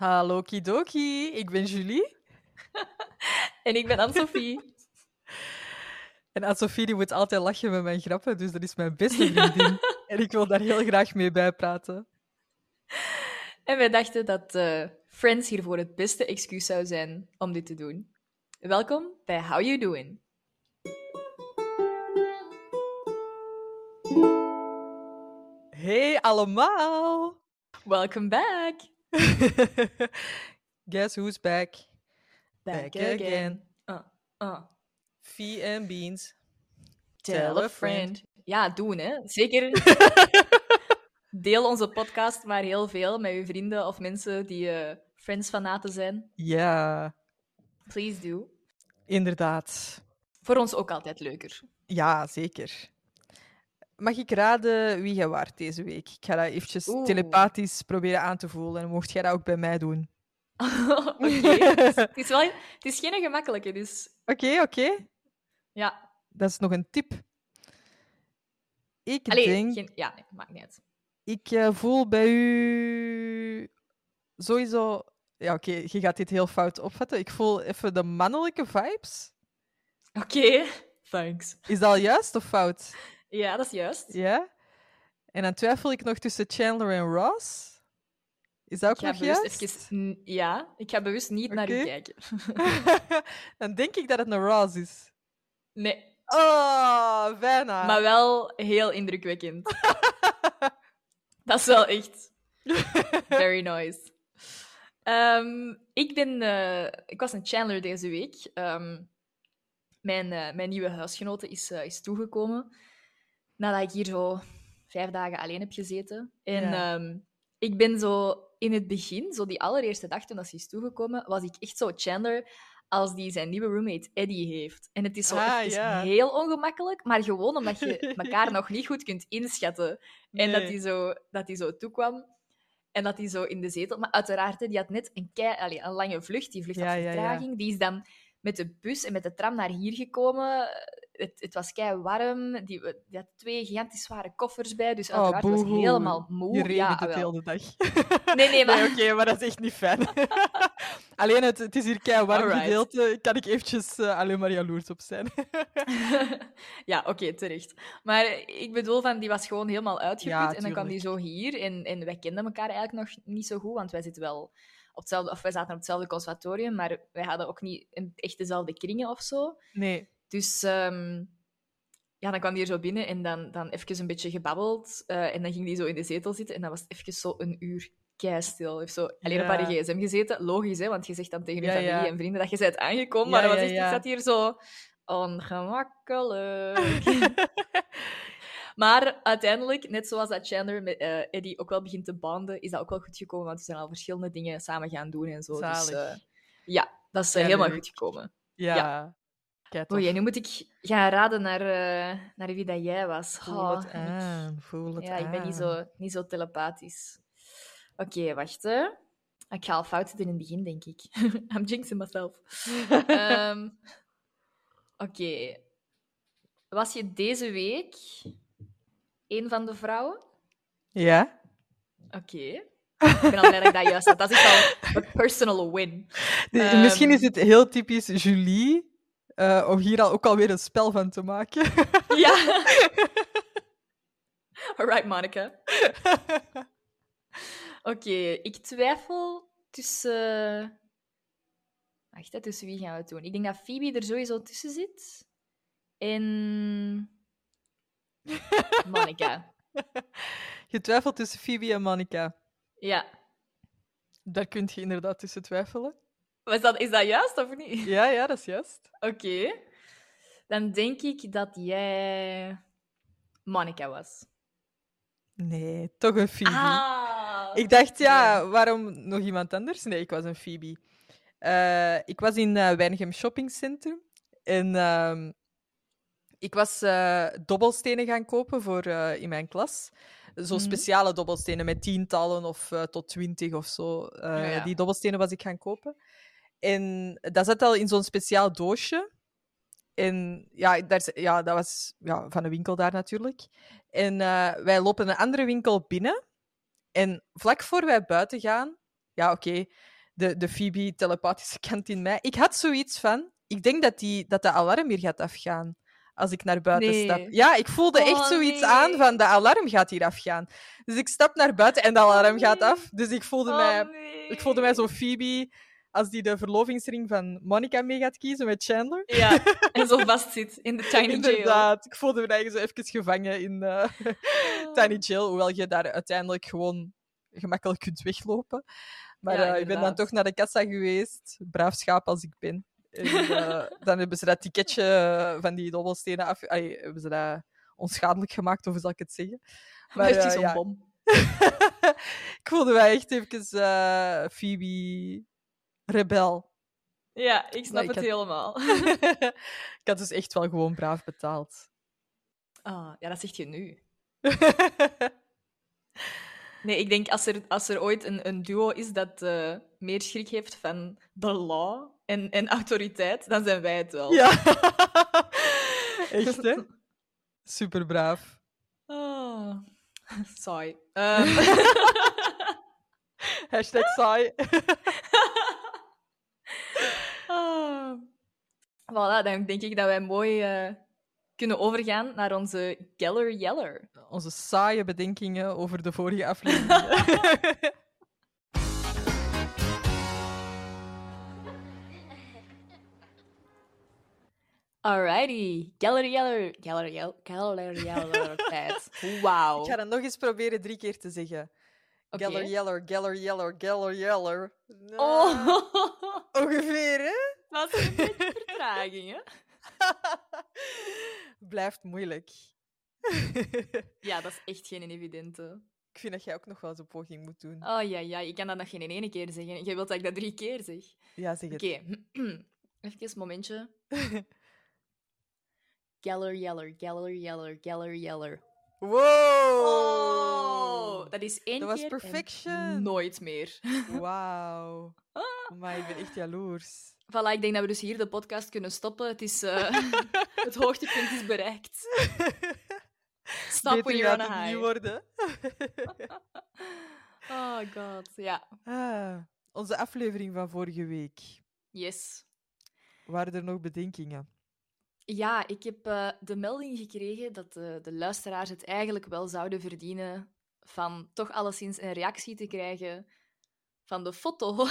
Hallo Kidoki, ik ben Julie. En ik ben Anne-Sophie. En Anne-Sophie die moet altijd lachen met mijn grappen, dus dat is mijn beste vriendin. en ik wil daar heel graag mee bijpraten. en wij dachten dat eh, Friends hiervoor het beste excuus zou zijn om dit te doen. Welkom bij How You Doing. Hey allemaal! Welcome back. Guess who's back? Back, Back again. again. Uh, uh. Fee and Beans. Tell a friend. Ja, doen hè. Zeker. Deel onze podcast maar heel veel met uw vrienden of mensen die eh Friends-fanaten zijn. Ja, Please do. inderdaad. Voor ons ook altijd leuker. Ja, zeker. Mag ik raden wie jij waart deze week? Ik ga dat eventjes Oeh. telepathisch proberen aan te voelen. En mocht jij dat ook bij mij doen? Oké. Het, is- wel... Het is geen gemakkelijke, dus... Oké, oké. Ja. Dat is nog een tip. Ik Allee, denk, geen... Ja, nee, maakt niet uit. ik eh, voel bij u sowieso. Ja, oké, je gaat dit heel fout opvatten. Ik voel even de mannelijke vibes. Oké. Thanks. Is dat al juist of fout? Ja, dat is juist. Ja? En dan twijfel ik nog tussen Chandler en Ross. Is dat ook nog juist? even... Ja, ik ga bewust niet naar u kijken. dan denk ik dat het een Ross is. Nee, Oh, bijna. maar wel heel indrukwekkend. dat is wel echt very nice. Ehm, ik ben... eh, ik was een Chandler deze week. Ehm, mijn, eh, mijn nieuwe huisgenote is, eh, is toegekomen. Nadat ik hier zo vijf dagen alleen heb gezeten. En Ja. ehm, ik ben zo in het begin, zo die allereerste dag toen dat ze is toegekomen, was ik echt zo Chandler als die zijn nieuwe roommate Eddie heeft. En het is zo Ah, ja. heel ongemakkelijk, maar gewoon omdat je elkaar nog niet goed kunt inschatten. En dat hij zo, dat die zo toekwam. En dat hij zo in de zetel... Maar uiteraard, hè, die had net een, kei, allee, een lange vlucht. Die vlucht Ja, had ja, ja. vertraging. Die is dan met de bus en met de tram naar hier gekomen. Het, het was kei warm. Die, die had twee gigantisch zware koffers bij. Dus Oh, uiteraard was boehoe. helemaal moe. Je ja, het de dag. Nee, nee, maar... Nee, oké, maar dat is echt niet fijn. alleen het, het is hier kei warm Alright. gedeelte. Kan ik eventjes eh, alleen maar jaloers op zijn. ja, oké, terecht. Maar ik bedoel, van, die was gewoon helemaal uitgeput. Ja, en dan kwam die zo hier. En, en wij kenden elkaar eigenlijk nog niet zo goed, want wij zitten wel op hetzelfde... Of wij zaten op hetzelfde conservatorium, maar wij hadden ook niet een, echt dezelfde kringen of zo. Nee. Dus ehm, ja, dan kwam die hier zo binnen en dan, dan even een beetje gebabbeld. eh, en dan ging die zo in de zetel zitten en dan was het even zo een uur keistil. Heeft zo alleen op Ja. haar gsm gezeten. Logisch, hè, want je zegt dan tegen je Ja, familie ja. en vrienden dat je bent aangekomen. Maar dat was ja, echt, ik zat hier zo ongemakkelijk. maar uiteindelijk, net zoals dat Chandler met eh, Eddie ook wel begint te banden, is dat ook wel goed gekomen, want we zijn al verschillende dingen samen gaan doen en zo. Dus eh, ja, dat is helemaal goed gekomen. Ja. Tof. Oei, nu moet ik gaan raden naar, eh, naar wie dat jij was. Voel Oh, het aan. Voel het ja, ik ben niet zo, niet zo telepathisch. Oké, wacht. Hè. Ik ga al fout zitten in het begin, denk ik. I'm jinxing myself. Ehm, Oké. Was je deze week een van de vrouwen? Ja? Oké. Ik ben al blij dat ik dat juist had. Dat is al een personal win. De- Ehm. Misschien is het heel typisch Julie eh, om hier al ook alweer een spel van te maken. Ja. Alright, Monica. Oké, ik twijfel tussen... Wacht, hè, tussen wie gaan we het doen? Ik denk dat Phoebe er sowieso tussen zit. En... Monica. je twijfelt tussen Phoebe en Monica. Ja. Daar kun je inderdaad tussen twijfelen. Is dat, is dat juist of niet? Ja, ja, dat is juist. Oké. Dan denk ik dat jij Monica was. Nee, toch een Phoebe. Ah! Ik dacht, ja, waarom nog iemand anders? Nee, ik was een Phoebe. Eh, ik was in Weinigem Shopping Center. En ehm, ik was eh, dobbelstenen gaan kopen voor in mijn klas. Zo Mhm. speciale dobbelstenen met tientallen of tot twintig of zo. Ja, ja. Die dobbelstenen was ik gaan kopen. En dat zat al in zo'n speciaal doosje. En ja, daar, ja dat was ja, van een winkel daar natuurlijk. En eh, wij lopen een andere winkel binnen. En vlak voor wij buiten gaan, ja, oké, de, de Phoebe telepathische kant in mij. Ik had zoiets van, ik denk dat, die, dat de alarm weer gaat afgaan als ik naar buiten Nee. stap. Ja, ik voelde echt Oh, zoiets nee. aan van de alarm gaat hier afgaan. Dus ik stap naar buiten en de alarm gaat af. Dus ik voelde, Oh, mij, ik voelde mij zo Phoebe als die de verlovingsring van Monica mee gaat kiezen met Chandler. Ja, en zo vast zit in de tiny jail. Inderdaad. Ik voelde me eigenlijk zo even gevangen in Oh. Tiny Jail, hoewel je daar uiteindelijk gewoon gemakkelijk kunt weglopen. Maar Ja, eh, ik ben dan toch naar de kassa geweest, braaf schaap als ik ben. En, eh, dan hebben ze dat ticketje van die dobbelstenen af... Hebben ze dat onschadelijk gemaakt, of hoe zal ik het zeggen? Maar heeft hij zo'n ja. bom? ik voelde mij echt even Phoebe rebel. Ja, ik snap ik het had- helemaal. ik had dus echt wel gewoon braaf betaald. Ah, ja, dat zeg je nu. Nee, ik denk als er, als er ooit een, een duo is dat eh, meer schrik heeft van de law en, en autoriteit, dan zijn wij het wel. ja. echt, hè? Super braaf. Ah, saai. Ehm, Hashtag saai. Voilà, dan denk ik dat wij mooi eh, kunnen overgaan naar onze Geller Yeller. Onze saaie bedenkingen over de vorige aflevering. Alrighty, Geller Yeller. Geller Yeller. Geller Yeller. tijd. Wauw. Ik ga dat nog eens proberen drie keer te zeggen. Geller Yeller, Geller Yeller, Geller Yeller. Nou, Oh, Ongeveer, hè? Is een beetje vertraging, hè? Blijft moeilijk. Ja, dat is echt geen evidente. ik vind dat jij ook nog wel eens een poging moet doen. Oh ja, ja, ik kan dat nog geen ene keer zeggen. Jij wilt dat ik dat drie keer zeg. Ja, zeg het. Oké, even een momentje. Geller Yeller, Geller Yeller, Geller Yeller. Wow! Oh, dat is één Dat was keer en perfection. nooit meer. Wauw. Maar ik ben echt jaloers. Voilà, ik denk dat we dus hier de podcast kunnen stoppen. Het, is, eh, het hoogtepunt is bereikt. Stop when Beter you're on a high. worden. Oh god, ja. Ah, onze aflevering van vorige week. Yes. Waren er nog bedenkingen? Ja, ik heb eh, de melding gekregen dat de, de luisteraars het eigenlijk wel zouden verdienen van toch alleszins een reactie te krijgen van de foto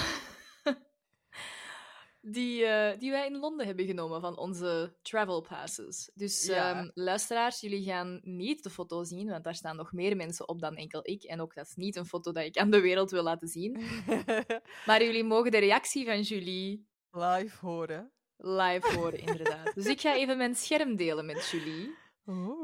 die, eh, die wij in Londen hebben genomen van onze travel passes. Dus Ja. ehm, luisteraars, jullie gaan niet de foto zien, want daar staan nog meer mensen op dan enkel ik. En ook dat is niet een foto dat ik aan de wereld wil laten zien. Maar jullie mogen de reactie van Julie Live horen. live horen, inderdaad. Dus ik ga even mijn scherm delen met Julie.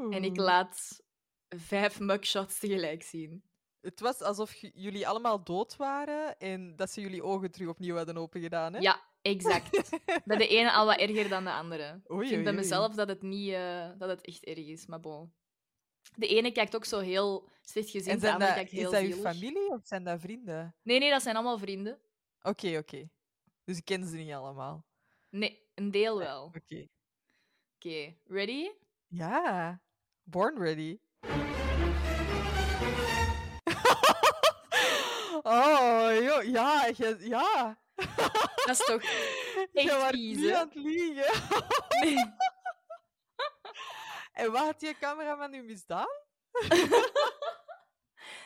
En ik laat vijf mugshots tegelijk zien. Het was alsof jullie allemaal dood waren en dat ze jullie ogen terug opnieuw hadden opengedaan. Hè? Ja, exact. Bij de ene al wat erger dan de andere. Oei, ik vind bij mezelf dat het, niet, eh, dat het echt erg is, maar bon. De ene kijkt ook zo heel slecht gezien, En de andere dat, kijkt is heel dat uw zielig. familie of zijn dat vrienden? Nee, nee, dat zijn allemaal vrienden. Oké, oké. Dus ik ken ze niet allemaal. Nee, een deel wel. Oké. Oké, ready? Ja. Born ready. oh, joh. Ja, je- ja. Dat is toch echt niet aan het liegen. Nee. En wat had je cameraman nu misdaan?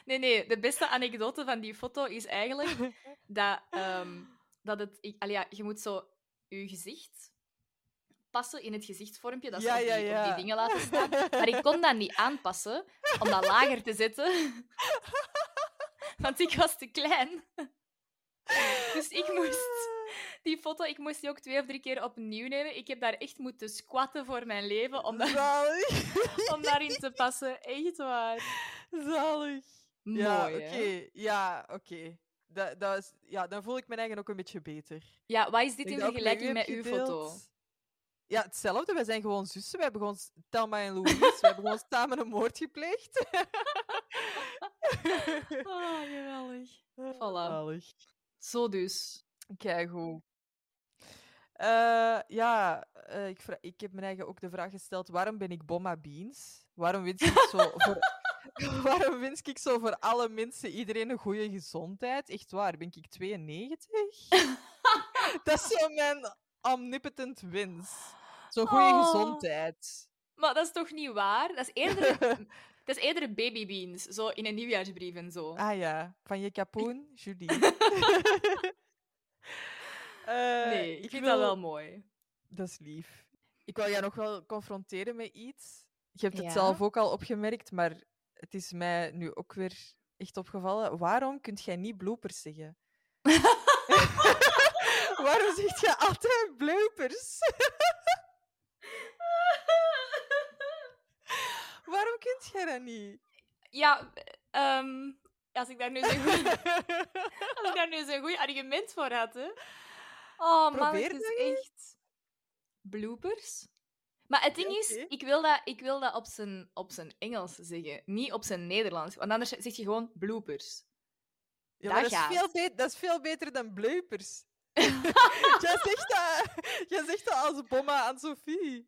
Nee, nee, de beste anekdote van die foto is eigenlijk dat, ehm, dat het... Ik, allee, ja, je moet zo je gezicht passen in het gezichtsvormpje dat ze Ja, op, die, ja, op ja. die dingen laten staan. Maar ik kon dat niet aanpassen om dat lager te zetten. Want ik was te klein. Dus ik moest die foto, ik moest die ook twee of drie keer opnieuw nemen. Ik heb daar echt moeten squatten voor mijn leven om, daar, om daarin te passen. Echt waar. Zalig. Mooi, ja, oké. Ja, oké. Dat, dat is, ja, dan voel ik me eigen ook een beetje beter. Ja, wat is dit in vergelijking met uw foto? Ja, hetzelfde. Wij zijn gewoon zussen. We hebben gewoon Thelma en Louise. we hebben gewoon samen een moord gepleegd. Oh, geweldig. Voilà. Zalig. Zo dus. Keigoed. Eh ja, eh, ik, ik heb me eigen ook de vraag gesteld: waarom ben ik Bomma Beans? Waarom wens ik zo voor, Waarom wens ik zo voor alle mensen, iedereen een goede gezondheid? Echt waar, ben ik 92? dat is zo mijn omnipotent wens. Zo'n goede Oh. gezondheid. Maar dat is toch niet waar? Dat is eerder, dat is eerder babybeans, zo in een nieuwjaarsbrief en zo. Ah ja, van je kapoen, Julie. Eh, nee, ik, vind wil- dat wel mooi. Dat is lief. Ik wil jou nog wel confronteren met iets. Je hebt het Ja? zelf ook al opgemerkt, maar het is mij nu ook weer echt opgevallen. Waarom kunt jij niet bloopers zeggen? Waarom zeg je altijd bloopers? Dat niet? Ja, ehm, als ik daar nu zo'n goeie- als ik daar nu zo'n goed argument voor had, hè. Oh man, het is echt... Bloopers? Maar het ding Ja, is, ik wil dat, ik wil dat op, zijn, op zijn Engels zeggen, niet op zijn Nederlands. Want anders zeg je gewoon bloopers. Ja, Dat is veel be- dat is veel beter dan bloopers. jij, zegt dat, jij zegt dat als bomma aan Sophie.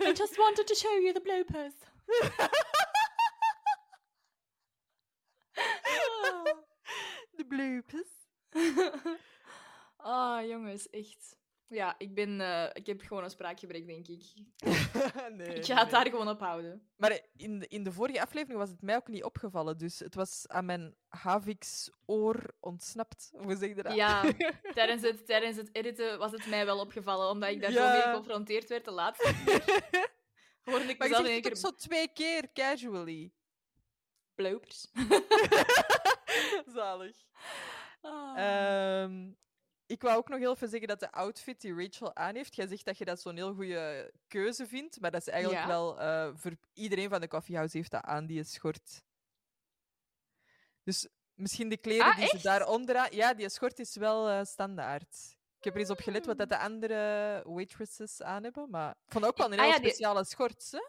I just wanted to show you the bloopers. De bloopers. Ah, jongens, echt. Ja, ik, ben, eh, ik heb gewoon een spraakgebrek, denk ik. nee, Ik ga het nee. daar gewoon op houden. Maar in de, in de vorige aflevering was het mij ook niet opgevallen. Dus het was aan mijn Havix-oor ontsnapt. Hoe zeg je dat? Ja, tijdens het, tijdens het editen was het mij wel opgevallen, omdat ik daar Ja. zo mee geconfronteerd werd de laatste keer. Ik maar je zegt het keer zo twee keer, casually. bloopers. Zalig. Ah. Ehm, ik wou ook nog heel even zeggen dat de outfit die Rachel aan heeft, jij zegt dat je dat zo'n heel goede keuze vindt, maar dat is eigenlijk Ja. wel eh, voor iedereen van de coffeehouse heeft dat aan, die schort. Dus misschien de kleren Ah, die ze daaronder aan... Ja, die schort is wel eh, standaard. Ik heb er eens op gelet wat dat de andere waitresses aan hebben, maar ik vond ook wel een Ah die- speciale schort, hè?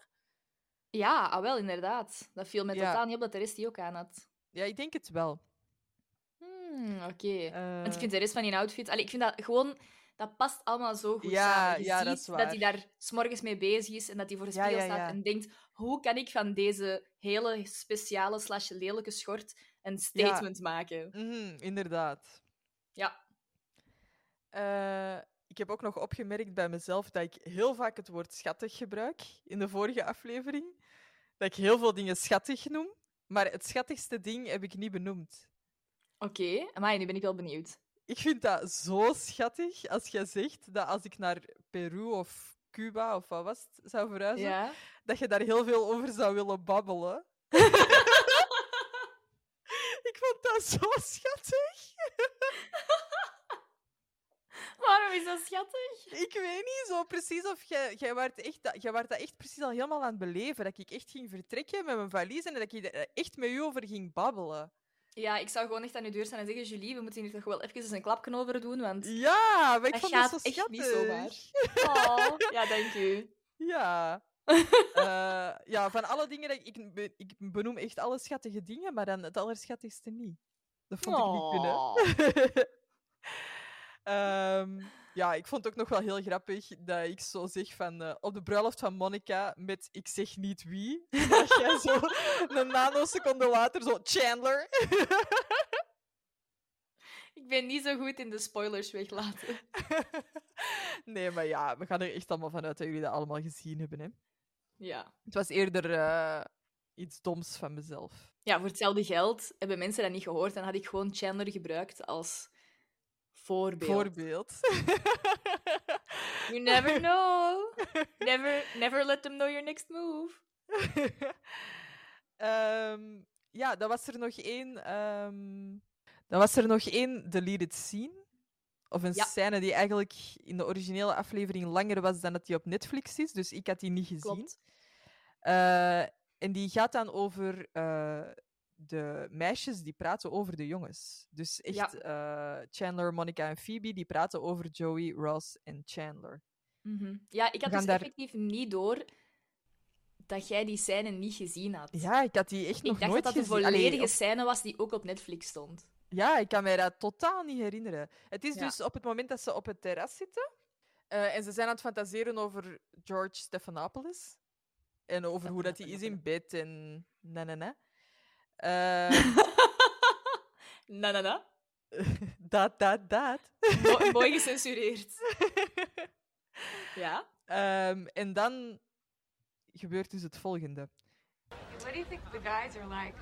Ja, ah, wel, inderdaad. Dat viel me Ja. totaal niet op dat de rest die ook aan had. Ja, ik denk het wel. Hmm, Oké. Want Eh, ik vind de rest van die outfit... Allee, ik vind dat gewoon... Dat past allemaal zo goed Ja, samen. Je ja, ziet dat is dat waar. hij daar s'morgens mee bezig is en dat hij voor Ja, spiegel staat en denkt hoe kan ik van deze hele speciale slash lelijke schort een statement maken? mhm, inderdaad. Ja. Eh, ik heb ook nog opgemerkt bij mezelf dat ik heel vaak het woord schattig gebruik in de vorige aflevering. Dat ik heel veel dingen schattig noem, maar het schattigste ding heb ik niet benoemd. Oké, maar nu ben ik wel benieuwd. Ik vind dat zo schattig als jij zegt dat als ik naar Peru of Cuba of wat was het, zou verhuizen, Ja? dat je daar heel veel over zou willen babbelen. ik vond dat zo schattig. Waarom is dat schattig? Ik weet niet zo precies of jij, jij, waart echt, dat- jij waart dat echt precies al helemaal aan het beleven. Dat ik echt ging vertrekken met mijn valies en dat ik er echt met u over ging babbelen. Ja, ik zou gewoon echt aan uw deur staan en zeggen: Julie, we moeten hier toch wel even eens een klapje over doen, want. Ja, maar ik Dat vond gaat dat zo echt schattig. niet zomaar. Oh, ja, dank u. Ja. Eh, ja, van alle dingen, dat ik, ik, be- ik benoem echt alle schattige dingen, maar dan het allerschattigste niet. Dat vond ik niet kunnen. Oh. Ja, ik vond het ook nog wel heel grappig dat ik zo zeg van eh, op de bruiloft van Monica met ik zeg niet wie. Dat jij zo een nanoseconde later zo Chandler. Ik ben niet zo goed in de spoilers weglaten. nee, maar ja, we gaan er echt allemaal vanuit dat jullie dat allemaal gezien hebben. Hè. Ja. Het was eerder eh, iets doms van mezelf. Ja, voor hetzelfde geld hebben mensen dat niet gehoord. Dan had ik gewoon Chandler gebruikt als voorbeeld. Voorbeeld. You never know. Never, never let them know your next move. Ehm, ja, dan was er nog één. ehm, dan was er nog één deleted scene. Of een Ja. scène die eigenlijk in de originele aflevering langer was dan dat die op Netflix is. Dus ik had die niet gezien. Klopt. Eh, en die gaat dan over eh, de meisjes die praten over de jongens. Dus echt Ja. eh, Chandler, Monica en Phoebe die praten over Joey, Ross en Chandler. Mhm. Ja, ik had dus daar- effectief niet door dat jij die scène niet gezien had. Ja, ik had die echt ik nog dacht nooit dat dat de gezien. Allee, volledige op- scène was die ook op Netflix stond. Ja, ik kan mij dat totaal niet herinneren. Het is Ja. dus op het moment dat ze op het terras zitten eh, en ze zijn aan het fantaseren over George Stephanopoulos. En over hoe dat hij is in bed en na na na. Ehm, Na, na, na. dat, dat, dat. Mo- mooi gecensureerd. Ja? Ehm, en dan gebeurt dus het volgende. What do you think the guys are like?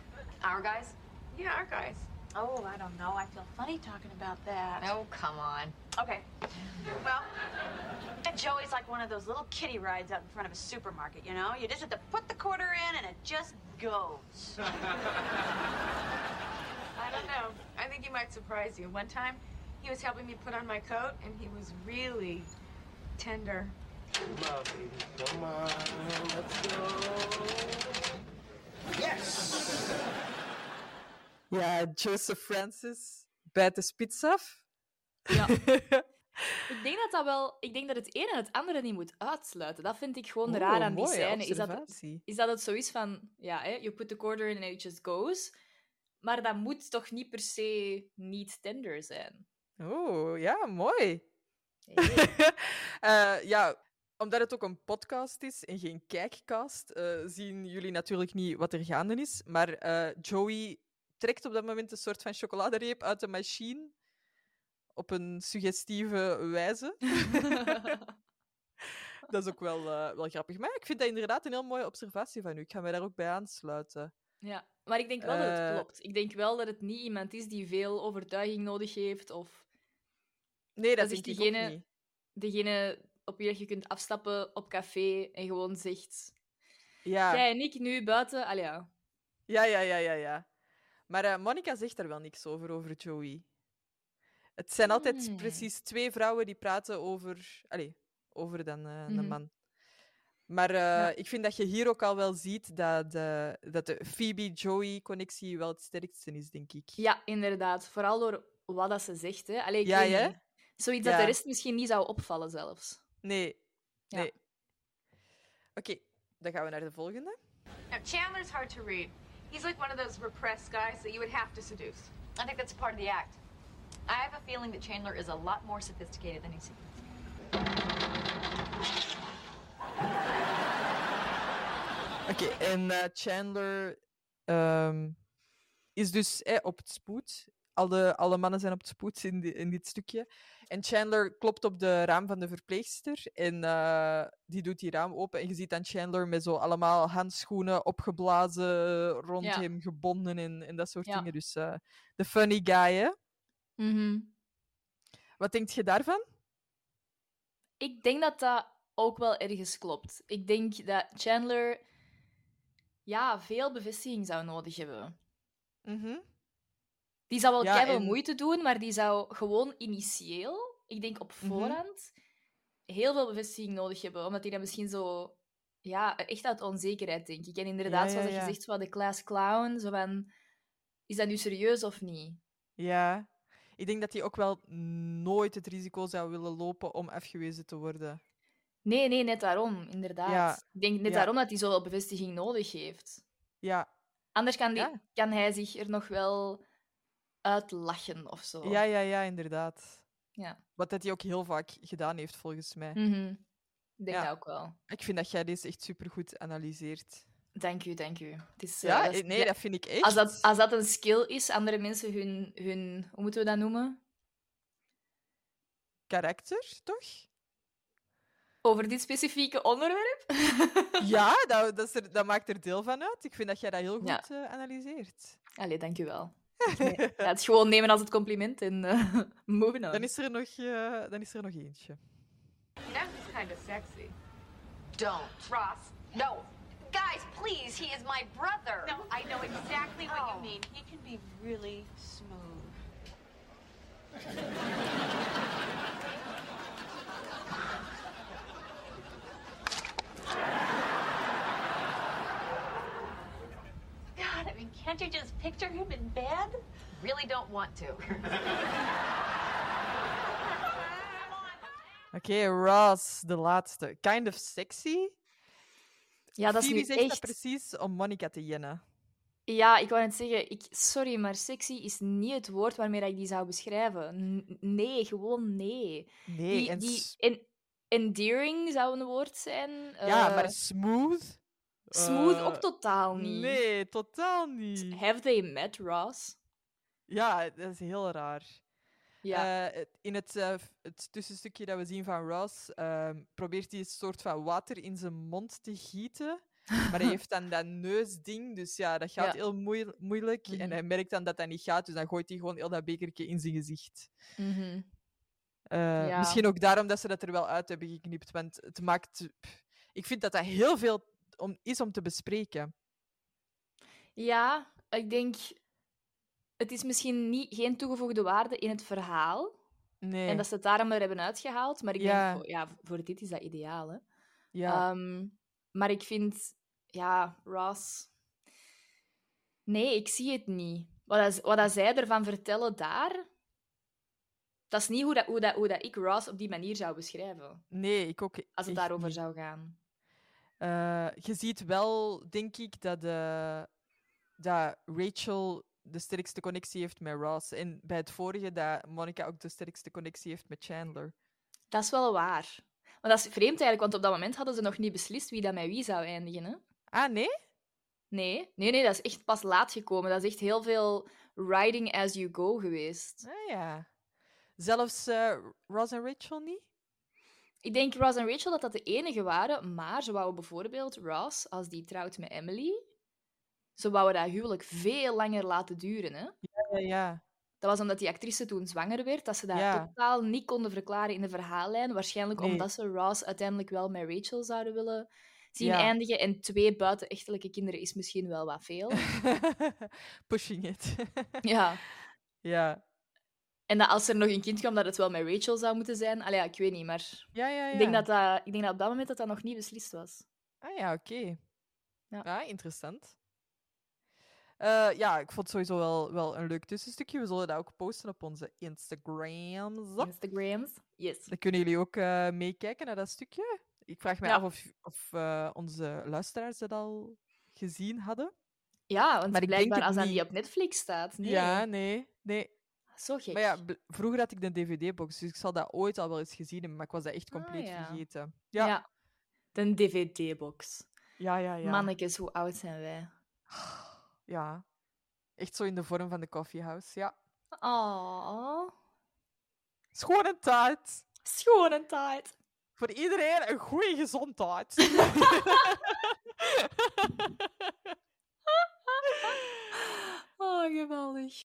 Our guys? Yeah, our guys. Oh, I don't know. I feel funny talking about that. Oh, come on. Okay. Well, Joey's like one of those little kiddie rides out in front of a supermarket, you know? You just have to put the quarter in and it just goes. I don't know. I think he might surprise you. One time, he was helping me put on my coat, and he was really tender. Come on, baby. Come on. Let's go. Ja, Joseph Francis bijt de spits af. Ja. Ik denk dat dat wel... Ik denk dat het ene het andere niet moet uitsluiten. Dat vind ik gewoon raar aan die scène. Is dat, is dat het zo is van... Ja, hè, you put the quarter in and it just goes. Maar dat moet toch niet per se niet tender zijn? Oh, ja, mooi. Hey. Eh, ja, omdat het ook een podcast is en geen kijkcast, eh, zien jullie natuurlijk niet wat er gaande is. Maar eh, Joey trekt op dat moment een soort van chocoladereep uit de machine. Op een suggestieve wijze. dat is ook wel, eh, wel grappig. Maar ik vind dat inderdaad een heel mooie observatie van u. Ik ga mij daar ook bij aansluiten. Ja, maar ik denk wel dat het Eh. klopt. Ik denk wel dat het niet iemand is die veel overtuiging nodig heeft of Nee, dat, Dat is diegene- niet. degene op wie je kunt afstappen op café en gewoon zegt... Ja. Jij en ik nu buiten... Allee, ja. Ja, ja, ja, ja, ja. Maar eh, Monica zegt daar wel niks over, over Joey. Het zijn altijd Hmm. precies twee vrouwen die praten over... Allee, over dan eh, Mhm. een man. Maar eh, ik vind dat je hier ook al wel ziet dat de, dat de Phoebe-Joey-connectie wel het sterkste is, denk ik. ja, inderdaad. Vooral door wat dat ze zegt. Hè. Allee, ik Ja, weet hè? niet. Zoiets dat Ja. de rest misschien niet zou opvallen zelfs. Nee. Ja. Nee. Oké, dan gaan we naar de volgende. Now, Chandler's hard to read. He's like one of those repressed guys that you would have to seduce. I think that's part of the act. I have a feeling that Chandler is a lot more sophisticated than he seems. Oké, en eh, Chandler ehm, is dus eh, op het spoed. Alle, alle mannen zijn op het spoed in, di- in dit stukje. En Chandler klopt op de raam van de verpleegster. En eh, die doet die raam open. En je ziet dan Chandler met zo allemaal handschoenen opgeblazen, rond Ja. hem gebonden en, en dat soort Ja. dingen. Dus eh, de funny guy, hè? Wat denk je daarvan? Ik denk dat dat ook wel ergens klopt. Ik denk dat Chandler ja, veel bevestiging zou nodig hebben. Mhm. Die zou wel Ja, en- moeite doen, maar die zou gewoon initieel, ik denk op Mhm. voorhand, heel veel bevestiging nodig hebben. Omdat hij dan misschien zo... Ja, echt uit onzekerheid, denk ik. En inderdaad, Ja, zoals ja, dat je zegt, zo de class clown, zo van... Is dat nu serieus of niet? Ja. Ik denk dat hij ook wel nooit het risico zou willen lopen om afgewezen te worden. Nee, nee, net daarom, inderdaad. Ja, Ik denk net daarom dat hij zoveel bevestiging nodig heeft. Ja, Anders kan, die, kan hij zich er nog wel uitlachen of zo. ja, ja, ja, inderdaad. Ja. Wat dat hij ook heel vaak gedaan heeft, volgens mij. Mhm. Ik denk Ja. dat ook wel. Ik vind dat jij deze echt supergoed analyseert. Dank u, dank u. Het is, eh, Ja, dat is- nee, ja, dat vind ik echt. als, dat, als dat een skill is, andere mensen hun, hun... Hoe moeten we dat noemen? Karakter, toch? Over dit specifieke onderwerp? Ja, dat, dat, er, dat maakt er deel van uit. Ik vind dat jij dat heel goed Ja. eh, analyseert. Allee, dank u wel. Ik ne- ja, het gewoon nemen als het compliment en eh moving on. Dan is er nog, eh, dan is er nog eentje. Now he's kind of sexy. Don't. Ross. No. Guys, please, he is my brother. No, I know exactly what you Oh. mean. He can be really smooth. God, I mean, can't you just picture him in bed? Really don't want to. Oké, Ross, de laatste. Kind of sexy. Ja, dat is Phoebe nu zegt dat echt... precies om Monica te jennen. Ja, ik wou net zeggen, ik, sorry, maar sexy is niet het woord waarmee dat ik die zou beschrijven. N- nee, gewoon nee. Nee, die, en die en, endearing zou een woord zijn. ja, eh, maar smooth. Smooth Eh, ook totaal niet. Nee, totaal niet. Have they met Ross? Ja, dat is heel raar. Ja. Eh, in het, eh, het tussenstukje dat we zien van Ross, ehm, probeert hij een soort van water in zijn mond te gieten. Maar hij heeft dan dat neusding, dus ja, dat gaat Ja. heel moeil- moeilijk. En Mhm. hij merkt dan dat dat niet gaat, dus dan gooit hij gewoon heel dat bekertje in zijn gezicht. Mhm. Ja. Misschien ook daarom dat ze dat er wel uit hebben geknipt, want het maakt... pff, Ik vind dat dat heel veel om, is om te bespreken. Ja, ik denk... Het is misschien niet, geen toegevoegde waarde in het verhaal. Nee. En dat ze het daarom er hebben uitgehaald. Maar ik Ja. denk, voor, ja, voor dit is dat ideaal. Hè? ja. Ehm, maar ik vind, ja, Ross. Nee, ik zie het niet. Wat, dat, wat dat zij ervan vertellen daar, dat is niet hoe, dat, hoe, dat, hoe dat ik Ross op die manier zou beschrijven. nee, ik ook Als het daarover niet. zou gaan. Eh, je ziet wel, denk ik, dat, eh, dat Rachel de sterkste connectie heeft met Ross. En bij het vorige dat Monica ook de sterkste connectie heeft met Chandler. Dat is wel waar. Maar dat is vreemd eigenlijk, want op dat moment hadden ze nog niet beslist wie dat met wie zou eindigen. Hè? Ah, nee? Nee, nee, nee, dat is echt pas laat gekomen. Dat is echt heel veel riding as you go geweest. Ah ja. Zelfs eh, Ross en Rachel niet? Ik denk Ross en Rachel dat dat de enige waren, maar ze wouden bijvoorbeeld Ross, als die trouwt met Emily, ze wouden dat huwelijk veel langer laten duren. Hè? Ja, ja. Dat was omdat die actrice toen zwanger werd, dat ze dat Ja. totaal niet konden verklaren in de verhaallijn. Waarschijnlijk Nee. omdat ze Ross uiteindelijk wel met Rachel zouden willen zien Ja. eindigen. En twee buitenechtelijke kinderen is misschien wel wat veel. Pushing it. ja. ja. En dat als er nog een kind kwam, dat het wel met Rachel zou moeten zijn. Allee, ja, ik weet niet, maar Ja, ja, ja. ik, denk dat dat, ik denk dat op dat moment dat dat nog niet beslist was. Ah ja, oké. Ja. Ah, interessant. Eh, ja, ik vond het sowieso wel, wel een leuk tussenstukje. We zullen dat ook posten op onze Instagrams. Instagrams? Yes. Dan kunnen jullie ook eh, meekijken naar dat stukje. Ik vraag me Ja. af of, of eh, onze luisteraars dat al gezien hadden. Ja, want Maar blijkbaar als dat niet op Netflix staat. Nee. Ja, nee, nee. Zo gek. Maar ja, vroeger had ik de DVD-box, dus ik zal dat ooit al wel eens gezien hebben, maar ik was dat echt Ah, compleet ja. vergeten. Ja, ja, De DVD-box. ja. ja, Mannekes, hoe oud zijn wij? Ja. Echt zo in de vorm van de coffeehouse, ja. Oh, Schoon en tijd. schoon en tijd. Voor iedereen een goede gezondheid. Oh, geweldig.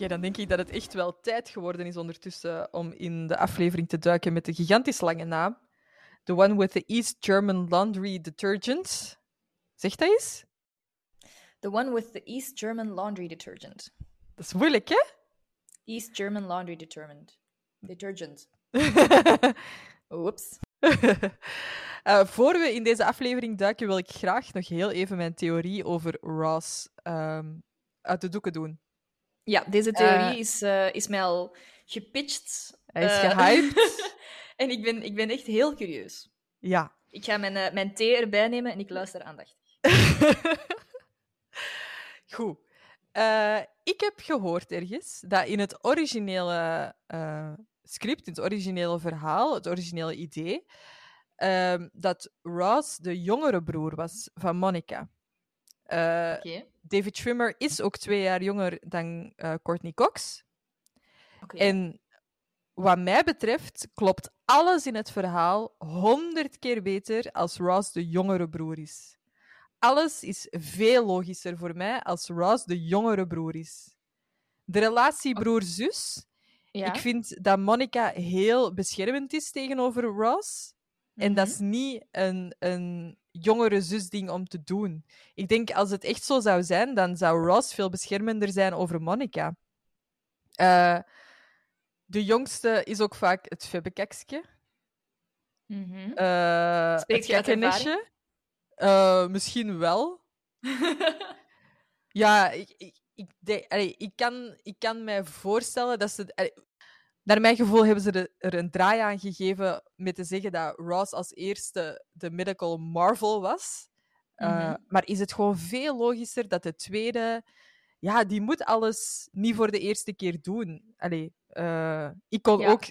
Oké, dan denk ik dat het echt wel tijd geworden is ondertussen om in de aflevering te duiken met de gigantisch lange naam. The one with the East German Laundry Detergent. Zeg dat eens? The one with the East German laundry detergent. Dat is moeilijk, hè? East German laundry detergent. Detergent. Oeps. Eh, voor we in deze aflevering duiken, wil ik graag nog heel even mijn theorie over Ross ehm, uit de doeken doen. Ja, deze theorie Eh. is, eh, is mij al gepitcht. Hij is eh, gehyped. en ik ben, ik ben echt heel curieus. Ja. Ik ga mijn, mijn thee erbij nemen en ik luister aandachtig. Goed. Ik heb gehoord ergens dat in het originele script, in het originele verhaal, het originele idee, ehm, dat Ross de jongere broer was van Monica. Oké. David Schwimmer is ook twee jaar jonger dan eh, Courtney Cox. En wat mij betreft klopt alles in het verhaal honderd keer beter als Ross de jongere broer is. Alles is veel logischer voor mij als Ross de jongere broer is. De relatie broer-zus. ja? Ik vind dat Monica heel beschermend is tegenover Ross. En dat Mhm. is niet een, een jongere zusding om te doen. Ik denk als het echt zo zou zijn, dan zou Ross veel beschermender zijn over Monica. Eh, de jongste is ook vaak het febbekekske. Mhm. Eh Spreekt het je uit ervaring? gekkennesje. Eh, misschien wel. Ja, ik, ik, ik, allee, ik, kan, ik kan mij voorstellen dat ze. allee, naar mijn gevoel hebben ze er- een draai aan gegeven met te zeggen dat Ross als eerste de Medical Marvel was. Uh, Mhm. Maar is het gewoon veel logischer dat de tweede. Ja, die moet alles niet voor de eerste keer doen. Allee, eh, ik kon Ja. ook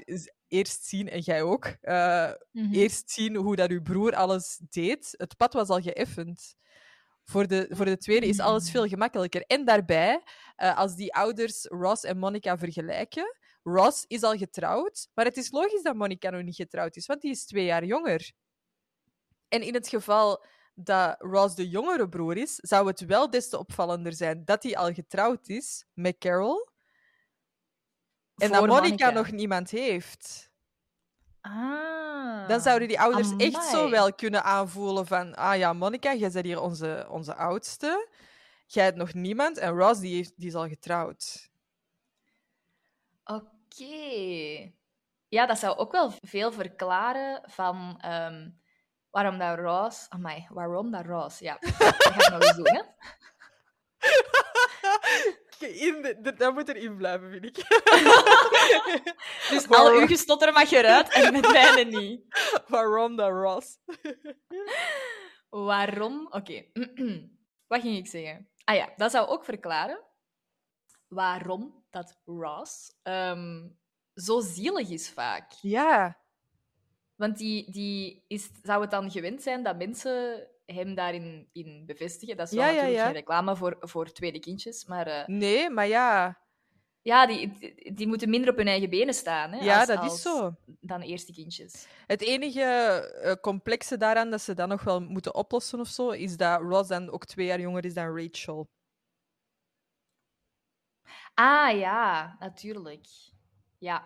eerst zien, en jij ook, eh, Mhm. eerst zien hoe dat uw broer alles deed. Het pad was al geëffend. Voor de, voor de tweede is alles veel gemakkelijker. En daarbij, eh, als die ouders Ross en Monica vergelijken, Ross is al getrouwd, maar het is logisch dat Monica nog niet getrouwd is, want die is twee jaar jonger. En in het geval dat Ross de jongere broer is, zou het wel des te opvallender zijn dat hij al getrouwd is met Carol en dat Monica nog niemand heeft. Ah. Dan zouden die ouders echt zo wel kunnen aanvoelen van ah ja, Monica, jij bent hier onze, onze oudste. Jij hebt nog niemand en Ross die, heeft, die is al getrouwd. Oké. Ja, dat zou ook wel veel verklaren van ehm, waarom dat Ross... Amai, waarom dat Ross? Ja, dat ga ik nog eens doen, hè. In de, de- dat moet erin blijven, vind ik. Dus Waarom- al uw gestotter mag eruit en met mijne niet. Waarom dat Ross? Waarom? Oké. Wat ging ik zeggen? Ah ja, dat zou ook verklaren waarom dat Ross ehm, zo zielig is vaak. Ja. Want die, die is, zou het dan gewend zijn dat mensen hem daarin in bevestigen. Dat is wel Ja, natuurlijk ja. geen reclame voor, voor tweede kindjes. Maar eh, Nee, maar ja. ja, die, die, moeten minder op hun eigen benen staan. Hè, Ja, als- dat als- is zo. Dan eerste kindjes. Het enige eh, complexe daaraan dat ze dan nog wel moeten oplossen of zo, is dat Ross dan ook twee jaar jonger is dan Rachel. Ah ja, natuurlijk. Ja,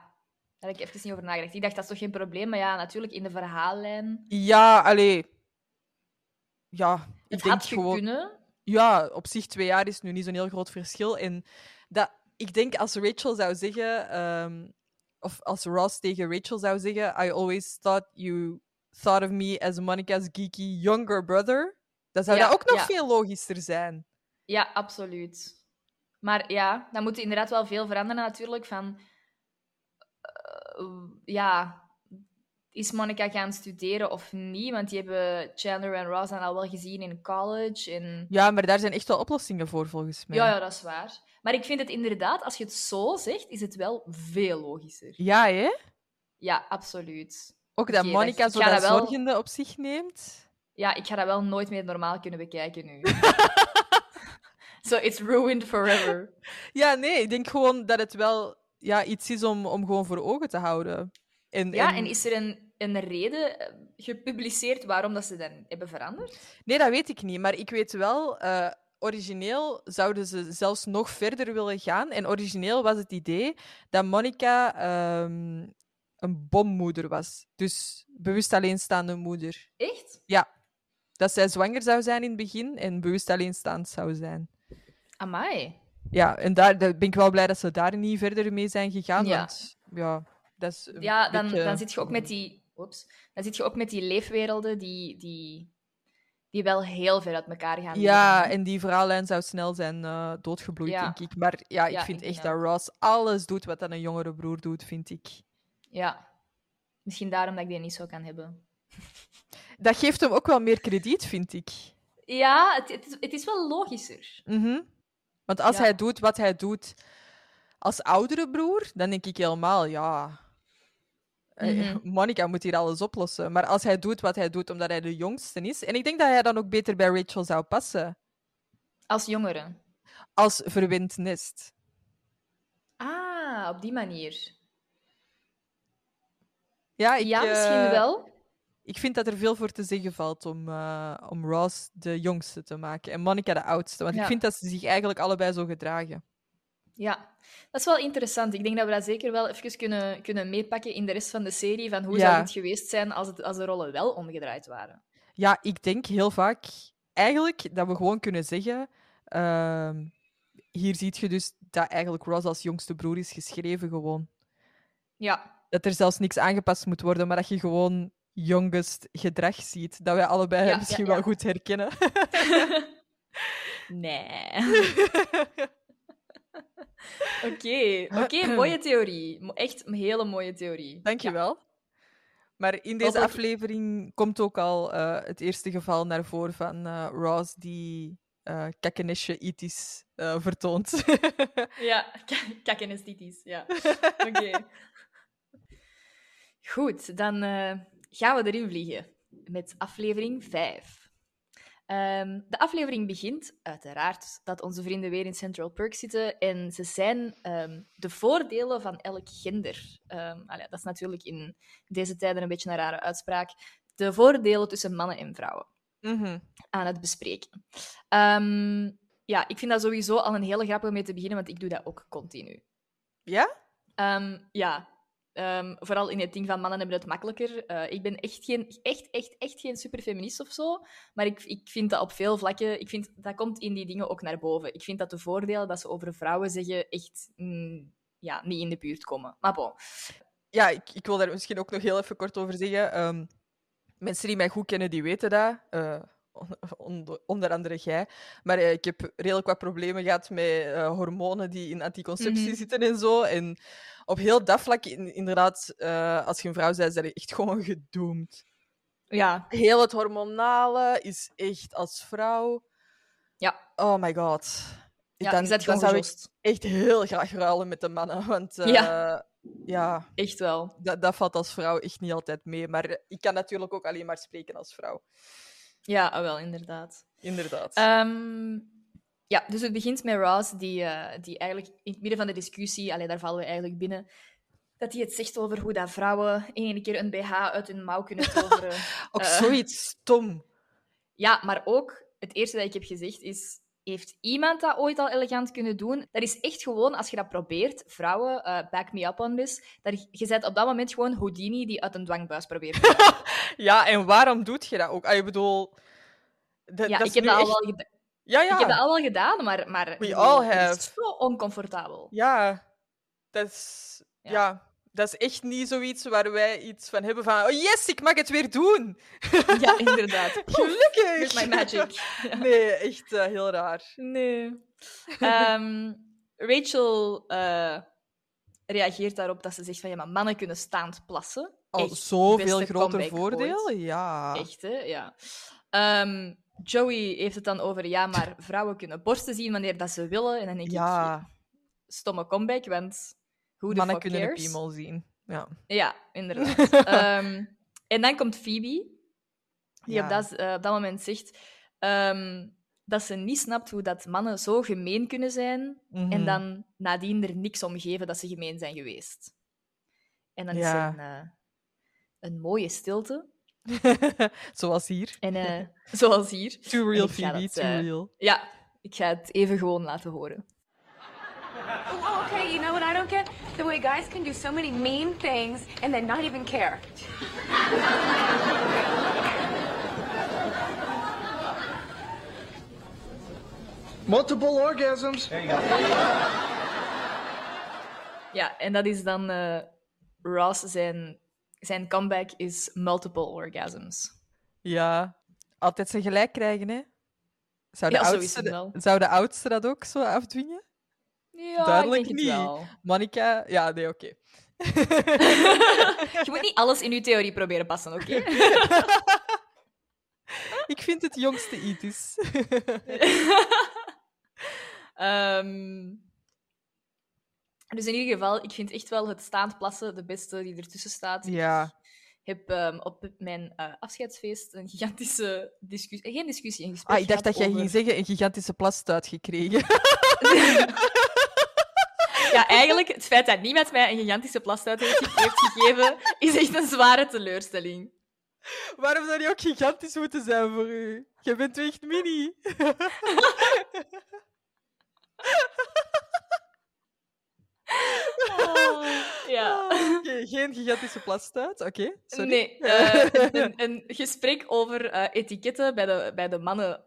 daar heb ik even niet over nagedacht. Ik dacht, dat is toch geen probleem? Maar ja, natuurlijk, in de verhaallijn... Ja, allee. Ja, ik Het denk had gewoon... kunnen. Ja, op zich twee jaar is nu niet zo'n heel groot verschil. En dat, ik denk als Rachel zou zeggen, ehm, of als Ross tegen Rachel zou zeggen, I always thought you thought of me as Monica's geeky younger brother, dan zou Ja, dat ook nog ja. veel logischer zijn. Ja, absoluut. Maar ja, dan moet er inderdaad wel veel veranderen natuurlijk. Van, eh, ja, is Monica gaan studeren of niet? Want die hebben Chandler en Ross dan al wel gezien in college. En... Ja, maar daar zijn echt wel oplossingen voor, volgens mij. Ja, ja, dat is waar. Maar ik vind het inderdaad, als je het zo zegt, is het wel veel logischer. Ja, hè? Ja, absoluut. Ook dat Oké, Monica zo dat dat wel- zorgende op zich neemt. Ja, ik ga dat wel nooit meer normaal kunnen bekijken nu. so it's ruined forever. Ja, nee, ik denk gewoon dat het wel ja, iets is om, om gewoon voor ogen te houden. En, Ja, en is er een, een reden eh, gepubliceerd waarom dat ze dan hebben veranderd? Nee, dat weet ik niet. Maar ik weet wel, eh, origineel zouden ze zelfs nog verder willen gaan. En origineel was het idee dat Monica ehm, een bommoeder was. Dus bewust alleenstaande moeder. Echt? Dat zij zwanger zou zijn in het begin en bewust alleenstaand zou zijn. Amai. Ja, en daar, daar ben ik wel blij dat ze daar niet verder mee zijn gegaan. Ja. Want ja, dat is. Ja, dan, beetje- dan zit je ook met die... Oeps. Dan zit je ook met die leefwerelden die, die, die wel heel ver uit elkaar gaan. Ja, liggen. en die verhaallijn zou snel zijn eh, doodgebloeid, Ja. denk ik. Maar ja, ik Ja, vind ik echt dat Ross alles doet wat dan een jongere broer doet, vind ik. Ja. Misschien daarom dat ik die niet zo kan hebben. Dat geeft hem ook wel meer krediet, vind ik. Ja, het, het, is, het is wel logischer. Mhm. Want als Ja. hij doet wat hij doet als oudere broer, dan denk ik helemaal, ja. Mhm. Monica moet hier alles oplossen. Maar als hij doet wat hij doet omdat hij de jongste is. En ik denk dat hij dan ook beter bij Rachel zou passen. Als jongere. Als verwend nest. Ah, op die manier. Ja, ik, ja, misschien eh, wel. Ik vind dat er veel voor te zeggen valt om, eh, om Ross de jongste te maken en Monica de oudste. Want ik vind dat ze zich eigenlijk allebei zo gedragen. Ja, dat is wel interessant. Ik denk dat we dat zeker wel even kunnen, kunnen meepakken in de rest van de serie. Van hoe Ja. zou het geweest zijn als, het, als de rollen wel omgedraaid waren? Ja, ik denk heel vaak eigenlijk dat we gewoon kunnen zeggen. ehm, hier zie je dus dat eigenlijk Ross als jongste broer is geschreven gewoon. Ja, Dat er zelfs niks aangepast moet worden, maar dat je gewoon youngest gedrag ziet. Dat wij allebei Ja, misschien ja, wel goed herkennen. nee. Oké, oké, mooie theorie. Echt een hele mooie theorie. Dankjewel. Maar in deze aflevering komt ook al eh, het eerste geval naar voren van eh, Ross die uh, kakkenesje-itis eh, vertoont. Ja, kakenestitis, ja. Oké. Goed, dan gaan we erin vliegen met aflevering 5. Ehm, de aflevering begint uiteraard dat onze vrienden weer in Central Perk zitten en ze zijn ehm, de voordelen van elk gender. Ehm, allee, dat is natuurlijk in deze tijden een beetje een rare uitspraak. De voordelen tussen mannen en vrouwen Mhm. aan het bespreken. Ja, ik vind dat sowieso al een hele grappige om mee te beginnen, want ik doe dat ook continu. Ja? Ja, Ehm, vooral in het ding van mannen hebben het makkelijker. Eh, ik ben echt, geen, echt, echt, echt geen superfeminist of zo. Maar ik, ik vind dat op veel vlakken... Ik vind, dat komt in die dingen ook naar boven. Ik vind dat de voordelen dat ze over vrouwen zeggen echt mm, ja, niet in de buurt komen. Maar bon. Ja, ik, ik wil daar misschien ook nog heel even kort over zeggen. Ehm, mensen die mij goed kennen, die weten dat. Eh, onder, onder andere jij. Maar eh, ik heb redelijk wat problemen gehad met eh, hormonen die in anticonceptie Mhm. zitten en zo. En op heel dat vlak, in- inderdaad, eh, als je een vrouw bent, ben je echt gewoon gedoemd. Ja, Heel het hormonale is echt als vrouw... Ja. Oh my god. ja dan, dan zou ik echt heel graag ruilen met de mannen. Want Ja. ja Echt wel. dat, dat valt als vrouw echt niet altijd mee. Maar ik kan natuurlijk ook alleen maar spreken als vrouw. Ja, ah, wel, inderdaad. Inderdaad. Ehm, ja, dus het begint met Ross, die, eh, die eigenlijk in het midden van de discussie, allee, daar vallen we eigenlijk binnen, dat hij het zegt over hoe dat vrouwen één keer een BH uit hun mouw kunnen toveren. ook eh, zoiets stom. Ja, maar ook het eerste dat ik heb gezegd is: heeft iemand dat ooit al elegant kunnen doen? Dat is echt gewoon, als je dat probeert, vrouwen, eh, back me up on this, dat je bent op dat moment gewoon Houdini die uit een dwangbuis probeert. Ja, en waarom doet je dat ook? Ah, je bedoel... dat- ja, dat ik heb dat, al wel geda- Ja, ja. ik heb dat al wel gedaan, maar, maar We ik all het have. is zo oncomfortabel. Ja. Dat is... Ja. Ja. Dat is echt niet zoiets waar wij iets van hebben van... Oh yes, ik mag het weer doen! Ja, inderdaad. Gelukkig! Here's my magic. Ja. Nee, echt eh, heel raar. Nee. Ehm, Rachel eh, reageert daarop dat ze zegt van ja, maar mannen kunnen staand plassen. Al zoveel groter voordeel? ooit. Ja. Echt, hè? Ja. Ehm, Joey heeft het dan over ja, maar vrouwen kunnen borsten zien wanneer dat ze willen. En dan denk ik, Ja. stomme comeback, want who the Mannen kunnen een cares? piemel zien. Ja. Ja, inderdaad. Ehm, en dan komt Phoebe, die Ja. op, dat, eh, op dat moment zegt ehm, dat ze niet snapt hoe dat mannen zo gemeen kunnen zijn en Mhm. dan nadien er niks om geven dat ze gemeen zijn geweest. En dan is er een, eh, een mooie stilte. Zoals hier. En eh, zoals hier. Too real, Phoebe, dat, too real. Ja, ik ga het even gewoon laten horen. Oh, okay, you know what I don't get? The way guys can do so many mean things and then not even care. Multiple orgasms. Ja, en dat is dan eh, Ross, zijn, zijn comeback is multiple orgasms. Ja. Altijd zijn gelijk krijgen, hè? Zou de, Ja, zo is oudste, het wel. zou de oudste dat ook zo afdwingen? Ja, Duidelijk ik denk niet. het wel. Monica? Ja, nee, oké. Je moet niet alles in je theorie proberen passen, oké? Ik vind het jongste iets. Ehm, dus in ieder geval, ik vind echt wel het staand plassen de beste die ertussen staat. ja. Ik heb ehm, op mijn eh, afscheidsfeest een gigantische discussie... Geen discussie, een gesprek Ah, ik dacht dat jij ging zeggen een gigantische plastuit gekregen. Ja, eigenlijk, het feit dat niemand mij een gigantische plastuit heeft, ge- heeft gegeven, is echt een zware teleurstelling. Waarom zou die ook gigantisch moeten zijn voor u? Je bent echt mini. Ja. Ah, geen gigantische plastuit, oké. Nee, eh, een, een, een gesprek over eh, etiketten bij de, bij de mannen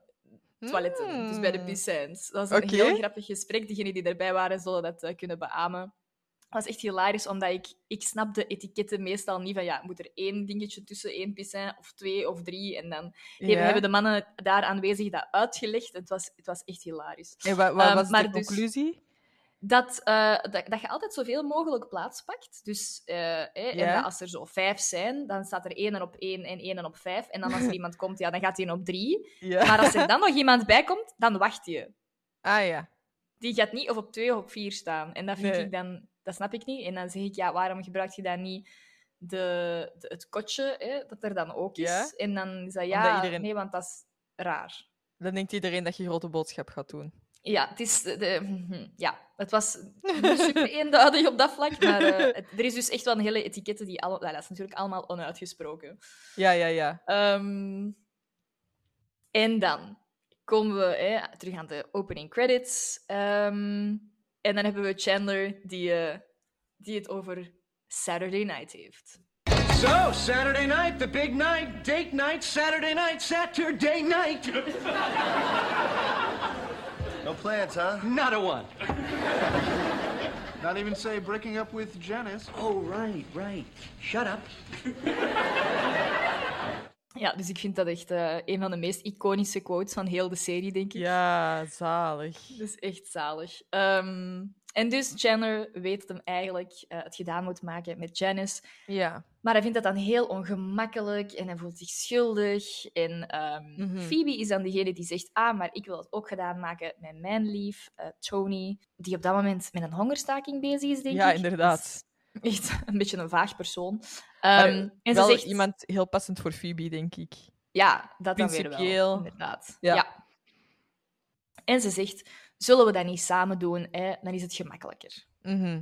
toiletten, dus bij de Hmm. piscijns. Dat was een heel grappig gesprek. Diegenen die erbij waren, zullen dat eh, kunnen beamen. Dat was echt hilarisch, omdat ik, ik snap de etiketten meestal niet van, ja, moet er één dingetje tussen, één piscijn, of twee, of drie, en dan hebben, de mannen daar aanwezig dat uitgelegd. Het was, het was echt hilarisch. En wat, wat Ehm, was maar de dus- conclusie? Dat, eh, dat, dat je altijd zoveel mogelijk plaats pakt. Dus eh, hè, en dat als er zo vijf zijn, dan staat er één op één en één op vijf. En dan als er iemand komt, ja, dan gaat hij op drie. Maar als er dan nog iemand bij komt, dan wacht je. Ah ja. Die gaat niet of op twee of op vier staan. En dat vind Nee. ik dan... Dat snap ik niet. En dan zeg ik, ja, waarom gebruik je dat niet de, de- het kotje, hè, dat er dan ook is. En dan is dat ja, iedereen- nee, want dat is raar. Dan denkt iedereen dat je grote boodschap gaat doen. Ja, het, is de, de- ja, het was niet super eenduidig op dat vlak, maar eh, het- er is dus echt wel een hele etiketten die... Alle, nou, dat is natuurlijk allemaal onuitgesproken. Ja, ja, ja. Ehm, en dan komen we hè, terug aan de opening credits. Ehm, en dan hebben we Chandler die, eh, die het over Saturday Night heeft. So, Saturday night, the big night, date night, Saturday night, Saturday night. No plans, huh? Not a one. Not even say breaking up with Janice. Oh, right, right. Shut up. Ja, dus ik vind dat echt eh, een van de meest iconische quotes van heel de serie, denk ik. Ja, zalig. Dat is echt zalig. Ehm, en dus Chandler weet dat hem eigenlijk eh, het gedaan moet maken met Janice. Ja. Maar hij vindt dat dan heel ongemakkelijk en hij voelt zich schuldig. En Mhm. Phoebe is dan degene die zegt: Ah, maar ik wil het ook gedaan maken met mijn lief, eh, Tony, die op dat moment met een hongerstaking bezig is, denk Ja, ik. inderdaad. Dat is Echt een beetje een vaag persoon. Maar Ehm, en ze wel zegt: iemand heel passend voor Phoebe, denk ik. Ja, dat dan weer wel. Principieel. Inderdaad. Ja. Ja. En ze zegt: Zullen we dat niet samen doen? Hè? Dan is het gemakkelijker. Mhm.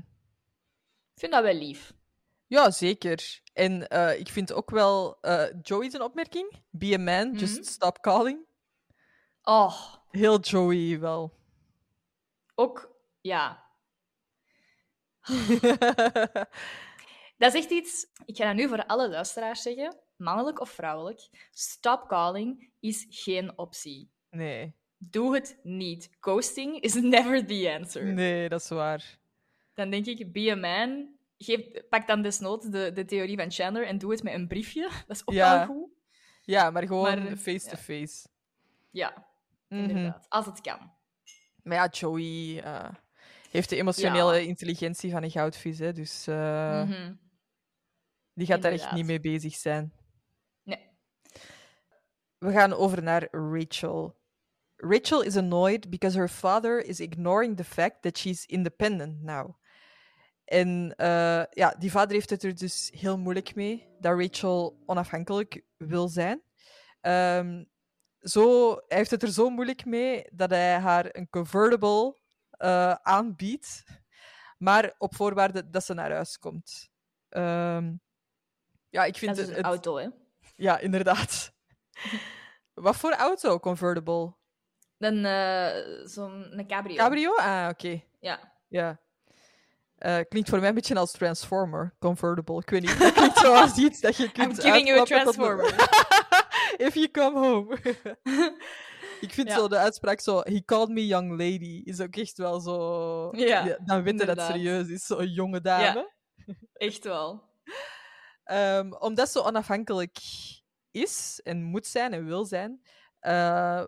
Ik vind dat wel lief. Ja, zeker. En eh, ik vind ook wel... eh Joey's een opmerking. Be a man, Mhm. just stop calling. Oh, Heel Joey wel. ook, ja. Dat is echt iets, ik ga dat nu voor alle luisteraars zeggen, mannelijk of vrouwelijk. Stop calling is geen optie. nee. Doe het niet. Ghosting is never the answer. Nee, dat is waar. Dan denk ik, be a man. Geef, pak dan desnoods de, de theorie van Chandler en doe het met een briefje. Dat is ook Ja. wel goed. Ja, maar gewoon face-to-face. Ja, Mhm. inderdaad. Als het kan. Maar ja, Joey eh, heeft de emotionele Ja. intelligentie van een goudvis, hè, dus eh, Mhm. die gaat daar echt niet mee bezig zijn. Nee. We gaan over naar Rachel. Rachel is annoyed because her father is ignoring the fact that she's independent now. En eh, ja, die vader heeft het er dus heel moeilijk mee dat Rachel onafhankelijk wil zijn. Ehm, zo, hij heeft het er zo moeilijk mee dat hij haar een convertible eh, aanbiedt, maar op voorwaarde dat ze naar huis komt. Ehm, ja, ik vind Dat is het, een het- auto, hè. ja, inderdaad. Wat voor auto? Convertible? Dan eh, zo'n een cabrio. Cabrio? Ah, oké. Ja. Ja. Eh, klinkt voor mij een beetje als Transformer. Convertible. Ik weet niet. Dat klinkt zoals iets dat je kunt I'm giving you a transformer. If you come home. ik vind Ja. zo de uitspraak zo... He called me young lady. Is ook echt wel zo... Ja, dan weet je dat serieus is. Zo'n jonge dame. Echt wel. Ehm, omdat ze onafhankelijk is en moet zijn en wil zijn, eh,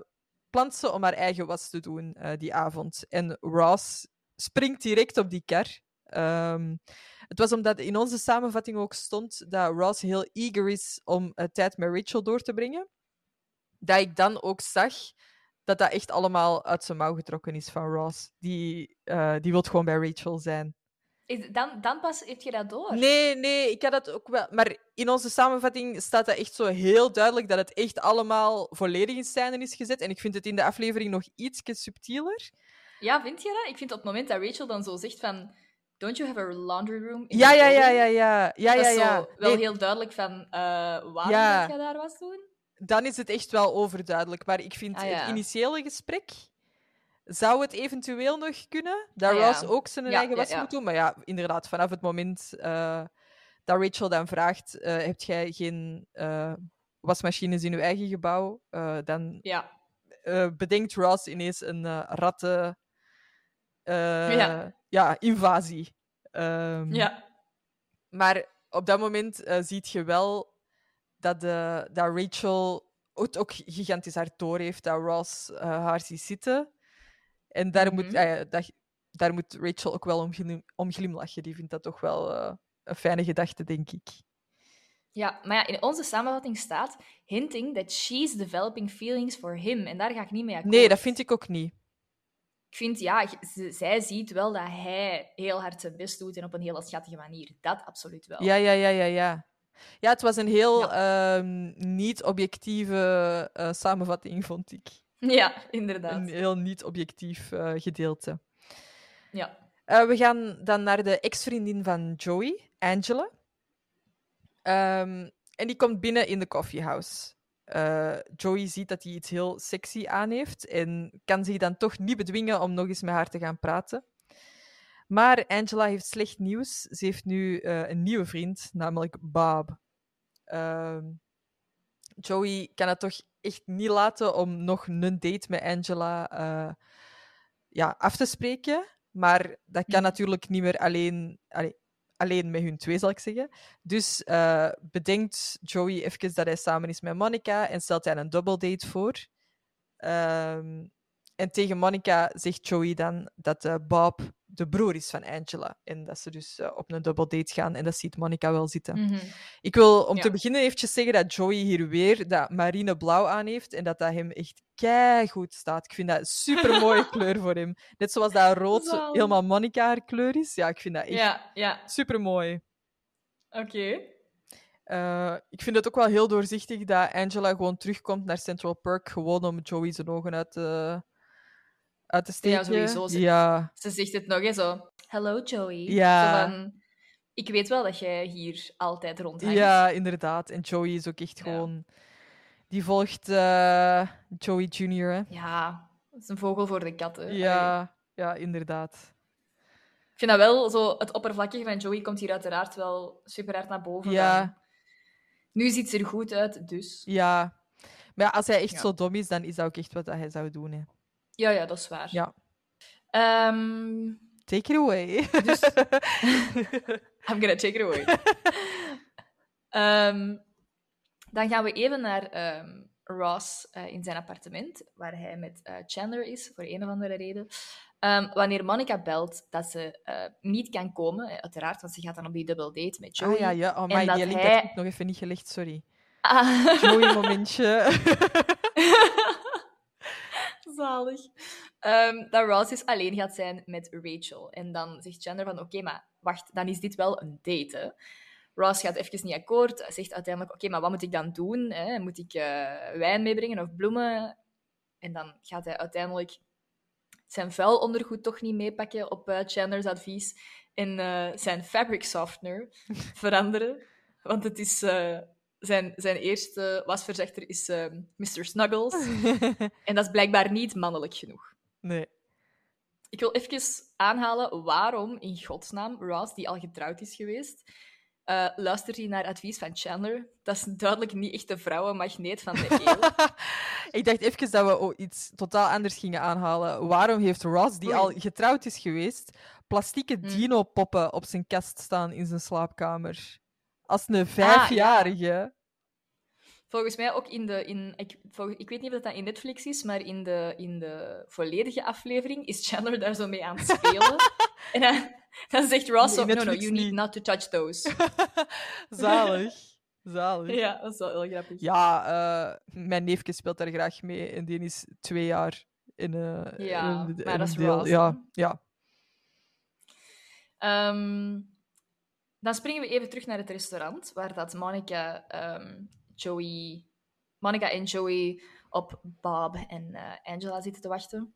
plant ze om haar eigen was te doen eh, die avond. En Ross springt direct op die kar. Ehm, het was omdat in onze samenvatting ook stond dat Ross heel eager is om eh, tijd met Rachel door te brengen. Dat ik dan ook zag dat dat echt allemaal uit zijn mouw getrokken is van Ross. Die, eh die wil gewoon bij Rachel zijn. Is, dan, dan pas heb je dat door. Nee, nee, ik had dat ook wel. Maar in onze samenvatting staat dat echt zo heel duidelijk dat het echt allemaal volledig in scène is gezet. En ik vind het in de aflevering nog iets subtieler. Ja, vind je dat? Ik vind op het moment dat Rachel dan zo zegt van... Don't you have a laundry room Ja, ja, ja, building?" ja, ja. Ja, Dat ja, is ja. zo wel Nee, heel duidelijk van eh, waarom Ja. dat jij daar was doen. Dan is het echt wel overduidelijk. Maar ik vind Ah, ja. het initiële gesprek. Zou het eventueel nog kunnen? Dat Ah, ja. Ross ook zijn Ja, eigen was ja. moet doen? Maar ja, inderdaad, vanaf het moment eh, dat Rachel dan vraagt: eh Heb jij geen eh, wasmachines in uw eigen gebouw? Dan Ja. bedenkt Ross ineens een ratten Ja. invasie. Ehm, Ja. Maar op dat moment ziet je wel dat, de, dat Rachel het ook gigantisch hard door heeft dat Ross haar ziet zitten. En daar, moet, Mhm. eh, dat, daar moet Rachel ook wel om, glim- om glimlachen. Die vindt dat toch wel eh, een fijne gedachte, denk ik. Ja, maar ja, in onze samenvatting staat hinting that she's developing feelings for him. En daar ga ik niet mee akkoord. Nee, dat vind ik ook niet. ik vind, ja, zij ziet wel dat hij heel hard zijn best doet en op een hele schattige manier. Dat absoluut wel. Ja, ja, ja, ja, ja. Ja, het was een heel ehm, niet objectieve eh, samenvatting, vond ik. Ja, inderdaad. Een heel niet objectief eh, gedeelte. Ja. Eh, we gaan dan naar de ex-vriendin van Joey, Angela. Ehm, en die komt binnen in de coffeehouse. Eh, Joey ziet dat hij iets heel sexy aan heeft en kan zich dan toch niet bedwingen om nog eens met haar te gaan praten. Maar Angela heeft slecht nieuws. Ze heeft nu een nieuwe vriend, namelijk Bob. Ehm, Joey kan het toch echt niet laten om nog een date met Angela eh, ja, af te spreken. Maar dat kan natuurlijk niet meer alleen, allee, alleen met hun twee, zal ik zeggen. Dus eh, bedenkt Joey even dat hij samen is met Monica en stelt hij een double date voor. Ehm, en tegen Monica zegt Joey dan dat eh, Bob de broer is van Angela. En dat ze dus eh, op een double date gaan. En dat ziet Monica wel zitten. Mhm. Ik wil om Ja. te beginnen eventjes zeggen dat Joey hier weer dat marine blauw aan heeft. En dat dat hem echt goed staat. Ik vind dat een super mooie kleur voor hem. Net zoals dat rood helemaal Monica haar kleur is. Ja, ik vind dat echt Ja, ja. super mooi. Oké. ik vind het ook wel heel doorzichtig dat Angela gewoon terugkomt naar Central Park. Gewoon om Joey zijn ogen uit te, uit te steken. Ja, sowieso. Ze, Ja, ze zegt het nog eens zo. Hello, Joey. Ja. Zo van, ik weet wel dat jij hier altijd rondhangt. ja, inderdaad. En Joey is ook echt Ja. gewoon... Die volgt eh, Joey Jr., hè. Ja, dat is een vogel voor de katten. Allee. Ja, ja, inderdaad. Ik vind dat wel zo... Het oppervlakkige van Joey komt hier uiteraard wel super hard naar boven. Ja. Nu ziet ze er goed uit, dus... Ja. Maar ja, als hij echt Ja. zo dom is, dan is dat ook echt wat hij zou doen. Hè. Ja, ja, dat is waar. Ja. Ehm, Take it away. Dus- I'm gonna take it away. Ehm, dan gaan we even naar ehm, Ross eh, in zijn appartement, waar hij met eh, Chandler is, voor een of andere reden. Wanneer Monica belt dat ze eh, niet kan komen, uiteraard, want ze gaat dan op die double date met Joey. Ah ja, ja. Oh, En my, dat die link hij- had ik nog even niet gelegd, sorry. Ah. Joey momentje. Zalig. Ehm, dat Ross dus alleen gaat zijn met Rachel. En dan zegt Chandler van, oké, maar wacht, dan is dit wel een date, hè? Ross gaat even niet akkoord. Zegt uiteindelijk, oké, maar wat moet ik dan doen? Hè? Moet ik eh, wijn meebrengen of bloemen? En dan gaat hij uiteindelijk zijn vuil ondergoed toch niet meepakken op eh, Chandler's advies. En eh, zijn fabric softener veranderen. Want het is... zijn, zijn eerste wasverzachter is eh, Mr. Snuggles. En dat is blijkbaar niet mannelijk genoeg. nee. Ik wil even aanhalen waarom in godsnaam Ross, die al getrouwd is geweest, eh, luistert hij naar advies van Chandler. Dat is duidelijk niet echt de vrouwenmagneet van de eeuw. Ik dacht even dat we iets totaal anders gingen aanhalen. Waarom heeft Ross, die Oei. al getrouwd is geweest, plastieke Hm. dino-poppen op zijn kast staan in zijn slaapkamer? Als een Ah, vijfjarige. Volgens mij ook in de... In, ik, volg- ik weet niet of dat in Netflix is, maar in de, in de volledige aflevering is Chandler daar zo mee aan het spelen. en dan, dan zegt Ross Nee, no, no, you need niet." not to touch those. Zalig. Zalig. ja, dat is wel heel grappig. Ja, eh, mijn neefje speelt daar graag mee en die is twee jaar in, eh Ja, in, maar in dat is deel. Ross, Ja, ja. Ehm, dan springen we even terug naar het restaurant, waar dat Monica, ehm, Joey, Monica en Joey op Bob en eh, Angela zitten te wachten.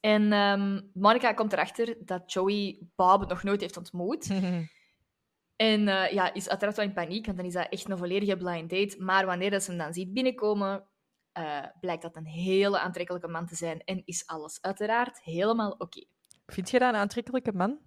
En ehm, Monica komt erachter dat Joey Bob nog nooit heeft ontmoet. En eh, ja, is uiteraard wel in paniek, want dan is dat echt een volledige blind date. Maar wanneer dat ze hem dan ziet binnenkomen, eh, blijkt dat een hele aantrekkelijke man te zijn. En is alles uiteraard helemaal oké. Vind je dat een aantrekkelijke man?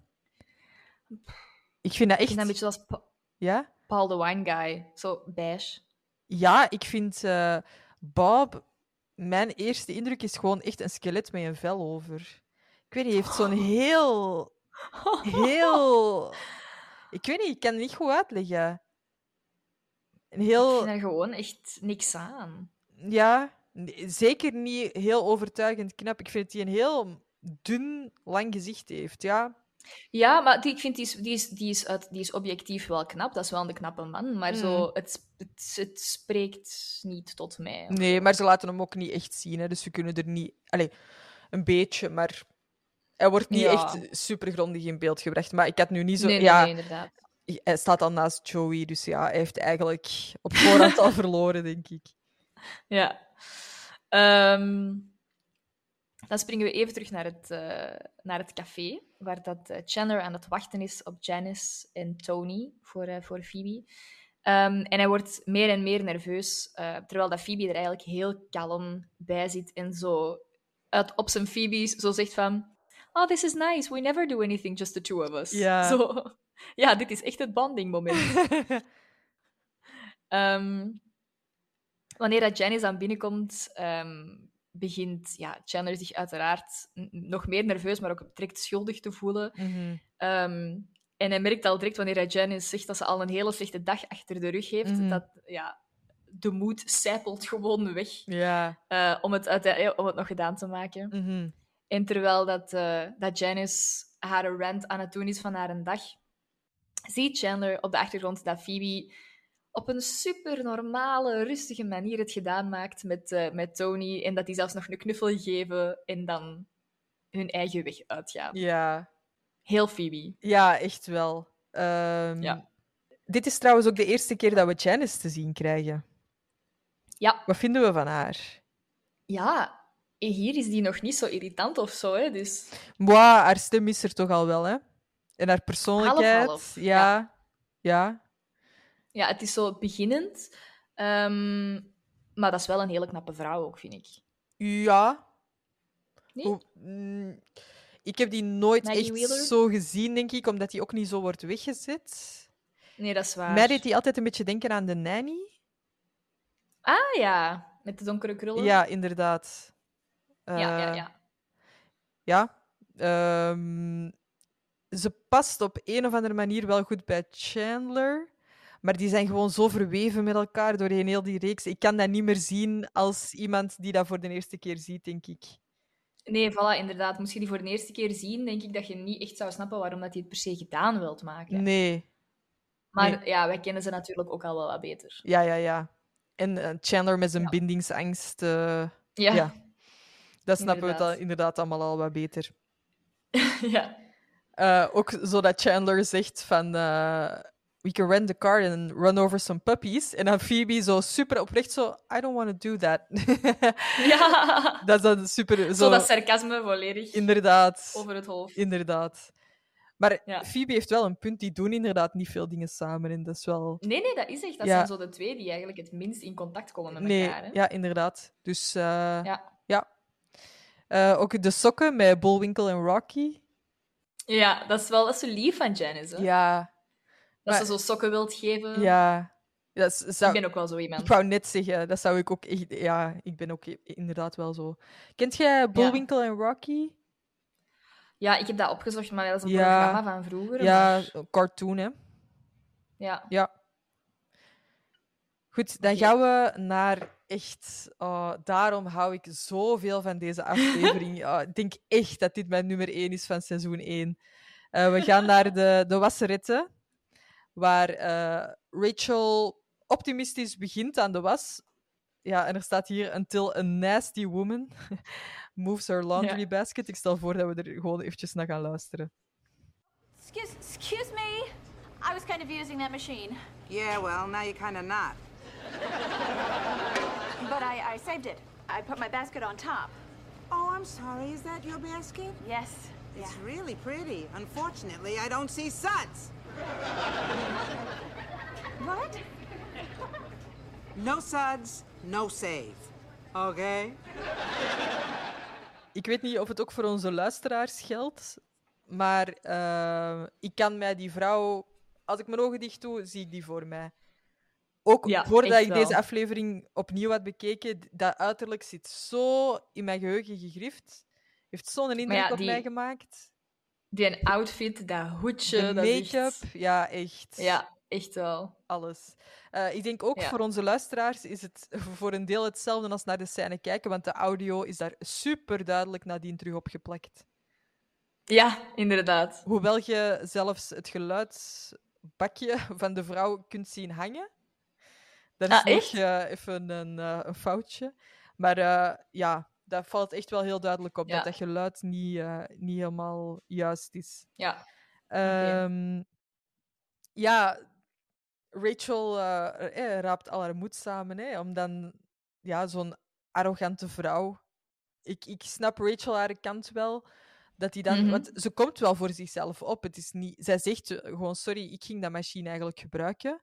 Ik vind dat Ik echt... vind dat een beetje zoals Pa- Ja? Paul the Wine Guy. Zo beige. Ja, ik vind eh, Bob... Mijn eerste indruk is gewoon echt een skelet met een vel over. Ik weet niet, hij heeft zo'n heel... Heel... Ik weet niet, ik kan het niet goed uitleggen. Een Ik heel... vind er gewoon echt niks aan. Ja, zeker niet heel overtuigend knap. Ik vind dat hij een heel dun, lang gezicht heeft. Ja, Ja, maar die, ik vind die is, die, is, die, is uit, die is objectief wel knap. Dat is wel een knappe man. Maar zo, het, het, het spreekt niet tot mij. nee, maar ze laten hem ook niet echt zien. Hè, dus we kunnen er niet. Allee, een beetje, maar hij wordt niet Ja. echt super grondig in beeld gebracht. Maar ik had nu niet zo. nee, nee, ja, nee, inderdaad. hij staat dan naast Joey, dus ja, hij heeft eigenlijk op voorhand al verloren, denk ik. Ja. Ehm, dan springen we even terug naar het, eh, naar het café, waar dat, eh, Chandler aan het wachten is op Janice en Tony voor, eh, voor Phoebe. Ehm, en hij wordt meer en meer nerveus, eh, terwijl dat Phoebe er eigenlijk heel kalm bij zit en zo uit, op zijn Phoebe's zo zegt van... Oh, this is nice. We never do anything, just the two of us. Ja. Zo, ja, dit is echt het bonding moment. Ehm, wanneer dat Janice aan binnenkomt, ehm, begint ja, Chandler zich uiteraard nog meer nerveus, maar ook direct schuldig te voelen. Mhm. Ehm, en hij merkt al direct wanneer hij Janice zegt dat ze al een hele slechte dag achter de rug heeft, Mhm. dat ja, de moed sijpelt gewoon weg Ja. eh, om, het uite- eh, om het nog gedaan te maken. mhm. En terwijl dat, eh, dat Janice haar rant aan het doen is van haar een dag, ziet Chandler op de achtergrond dat Phoebe op een super normale, rustige manier het gedaan maakt met, eh, met Tony. En dat die zelfs nog een knuffel geven en dan hun eigen weg uitgaan. Ja. Heel Phoebe. ja, echt wel. Ehm, Ja. Dit is trouwens ook de eerste keer dat we Janice te zien krijgen. Ja, Wat vinden we van haar? ja. Hier is die nog niet zo irritant of zo, hè? Dus Mwah, haar stem is er toch al wel, hè? En haar persoonlijkheid. half, ja. ja. Ja. Ja, het is zo beginnend. Ehm, maar dat is wel een hele knappe vrouw ook, vind ik. Ja. Nee? Hoe- mm, ik heb die nooit Maggie echt Wheeler? zo gezien, denk ik, omdat die ook niet zo wordt weggezet. Nee, dat is waar. Mij deed die altijd een beetje denken aan de nanny. Ah ja, met de donkere krullen. Ja, inderdaad. ja, ja. Eh, ja. Ja. ehm, ze past op een of andere manier wel goed bij Chandler. Maar die zijn gewoon zo verweven met elkaar doorheen heel die reeks. Ik kan dat niet meer zien als iemand die dat voor de eerste keer ziet, denk ik. Nee, voilà, inderdaad. Moest je die voor de eerste keer zien, denk ik dat je niet echt zou snappen waarom dat hij het per se gedaan wilt maken. Nee. maar nee. ja, wij kennen ze natuurlijk ook al wel wat beter. Ja, ja, ja. En eh, Chandler met zijn Ja. bindingsangst. eh, Ja, Ja. dat snappen we Inderdaad. al, inderdaad allemaal al wat beter. ja. Eh, ook zodat Chandler zegt van... we can rent the car and run over some puppies. En dan Phoebe zo super oprecht zo... I don't want to do that. ja. dat is dan super... Zo, Zo dat sarcasme volledig Inderdaad. over het hoofd. Inderdaad. Maar Ja. Phoebe heeft wel een punt. Die doen inderdaad niet veel dingen samen. En dat is wel... Nee, nee, dat is echt. Dat Ja. zijn zo de twee die eigenlijk het minst in contact komen met Nee, elkaar. Hè? ja, inderdaad. Dus eh, Ja. ja. Eh, ook de sokken met Bullwinkle en Rocky. ja, dat is wel dat is zo lief van Janice. Hè? Ja. Dat maar- ze zo sokken wilt geven. Ja. Dat zou... Ik ben ook wel zo iemand. Ik wou net zeggen, dat zou ik ook echt... Ja, ik ben ook inderdaad wel zo. Kent jij Bullwinkle en Rocky? Ja, ik heb dat opgezocht, maar dat is een Ja. programma van vroeger. Ja, maar- een cartoon, hè. ja. Ja. Goed, dan gaan we naar echt... oh, daarom hou ik zoveel van deze aflevering. Oh, ik denk echt dat dit mijn nummer 1 is van seizoen 1. Eh, we gaan naar de, de wasseretten, waar eh, Rachel optimistisch begint aan de was. Ja, en er staat hier, until a nasty woman moves her laundry Ja. basket. Ik stel voor dat we er gewoon eventjes naar gaan luisteren. Excuse, excuse me. I was kind of using that machine, Yeah, well, now you're kind of not. but I, I saved it. I put my basket on top. Oh, I'm sorry. Is that your basket? Yes. It's really pretty. Unfortunately, I don't see suds. What? No suds, no save. Okay? Ik weet niet of het ook voor onze luisteraars geldt, maar eh, ik kan mij die vrouw, als ik mijn ogen dicht doe, zie ik die voor mij. Ook Ja, voordat ik deze aflevering opnieuw had bekeken, dat uiterlijk zit zo in mijn geheugen gegrift. Heeft zo'n indruk ja, op die- mij gemaakt. Die outfit, dat hoedje, De dat make-up, echt- ja, echt. Ja, echt wel. Alles. Eh, ik denk ook Ja. voor onze luisteraars is het voor een deel hetzelfde als naar de scène kijken, want de audio is daar super duidelijk nadien terug opgeplakt. Ja, inderdaad. Hoewel je zelfs het geluidsbakje van de vrouw kunt zien hangen. Dat is Ah, nog echt? eh, even een, eh, een foutje. Maar ja, dat valt echt wel heel duidelijk op, Ja. dat dat geluid niet, eh, niet helemaal juist is. Ja. Ehm, Ja, Rachel eh, eh, raapt al haar moed samen, hè, om dan ja, zo'n arrogante vrouw. Ik, ik snap Rachel haar kant wel. Dat die dan, Mhm. Want ze komt wel voor zichzelf op. Het is niet, zij zegt eh, gewoon: Sorry, ik ging dat machine eigenlijk gebruiken.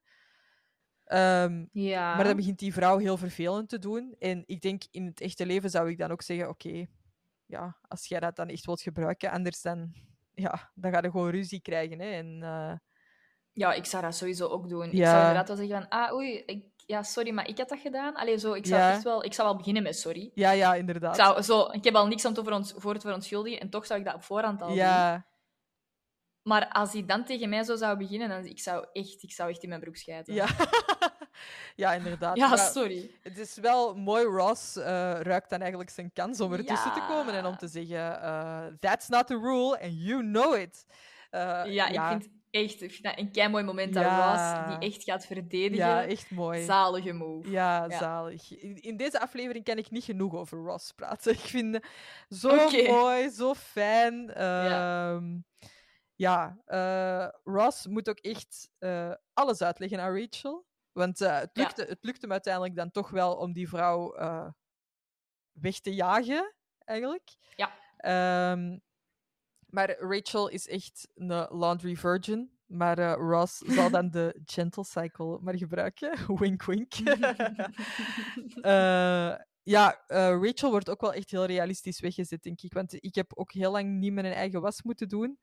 Ehm, Ja. maar dan begint die vrouw heel vervelend te doen. En ik denk in het echte leven zou ik dan ook zeggen: Oké, ja, als jij dat dan echt wilt gebruiken, anders dan, ja, dan ga je gewoon ruzie krijgen. Hè, en, eh, Ja, ik zou dat sowieso ook doen. Ik Ja. zou inderdaad wel zeggen van, ah, oei, ik, ja, sorry, maar ik had dat gedaan. Allee, zo, ik zou Ja. echt wel, ik zou wel beginnen met sorry. ja, ja, Ik, inderdaad. zou, zo, ik heb al niks om te veront, voor te verontschuldigen en toch zou ik dat op voorhand al doen. Maar als hij dan tegen mij zo zou beginnen, dan ik zou echt, ik zou echt in mijn broek schijten. ja. ja, inderdaad. Ja, Maar sorry. Het is wel mooi, Ross eh, ruikt dan eigenlijk zijn kans om ertussen te komen en om te zeggen: eh, That's not the rule and you know it. Eh, Ja, ik vind echt ik vind dat een kei mooi moment dat Ja. Ross die echt gaat verdedigen. ja, echt mooi. Zalige move. Ja, Ja. zalig. In, in deze aflevering kan ik niet genoeg over Ross praten. Ik vind het zo mooi, zo fijn. Ja. Ja, eh, Ross moet ook echt eh, alles uitleggen aan Rachel. Want eh, het, Ja. lukte, het lukte hem uiteindelijk dan toch wel om die vrouw weg te jagen, eigenlijk. Ja. Ehm, maar Rachel is echt een laundry virgin. Maar eh, Ross zal dan de gentle cycle maar gebruiken. wink, wink. Ja, Rachel wordt ook wel echt heel realistisch weggezet, denk ik. Want ik heb ook heel lang niet mijn eigen was moeten doen.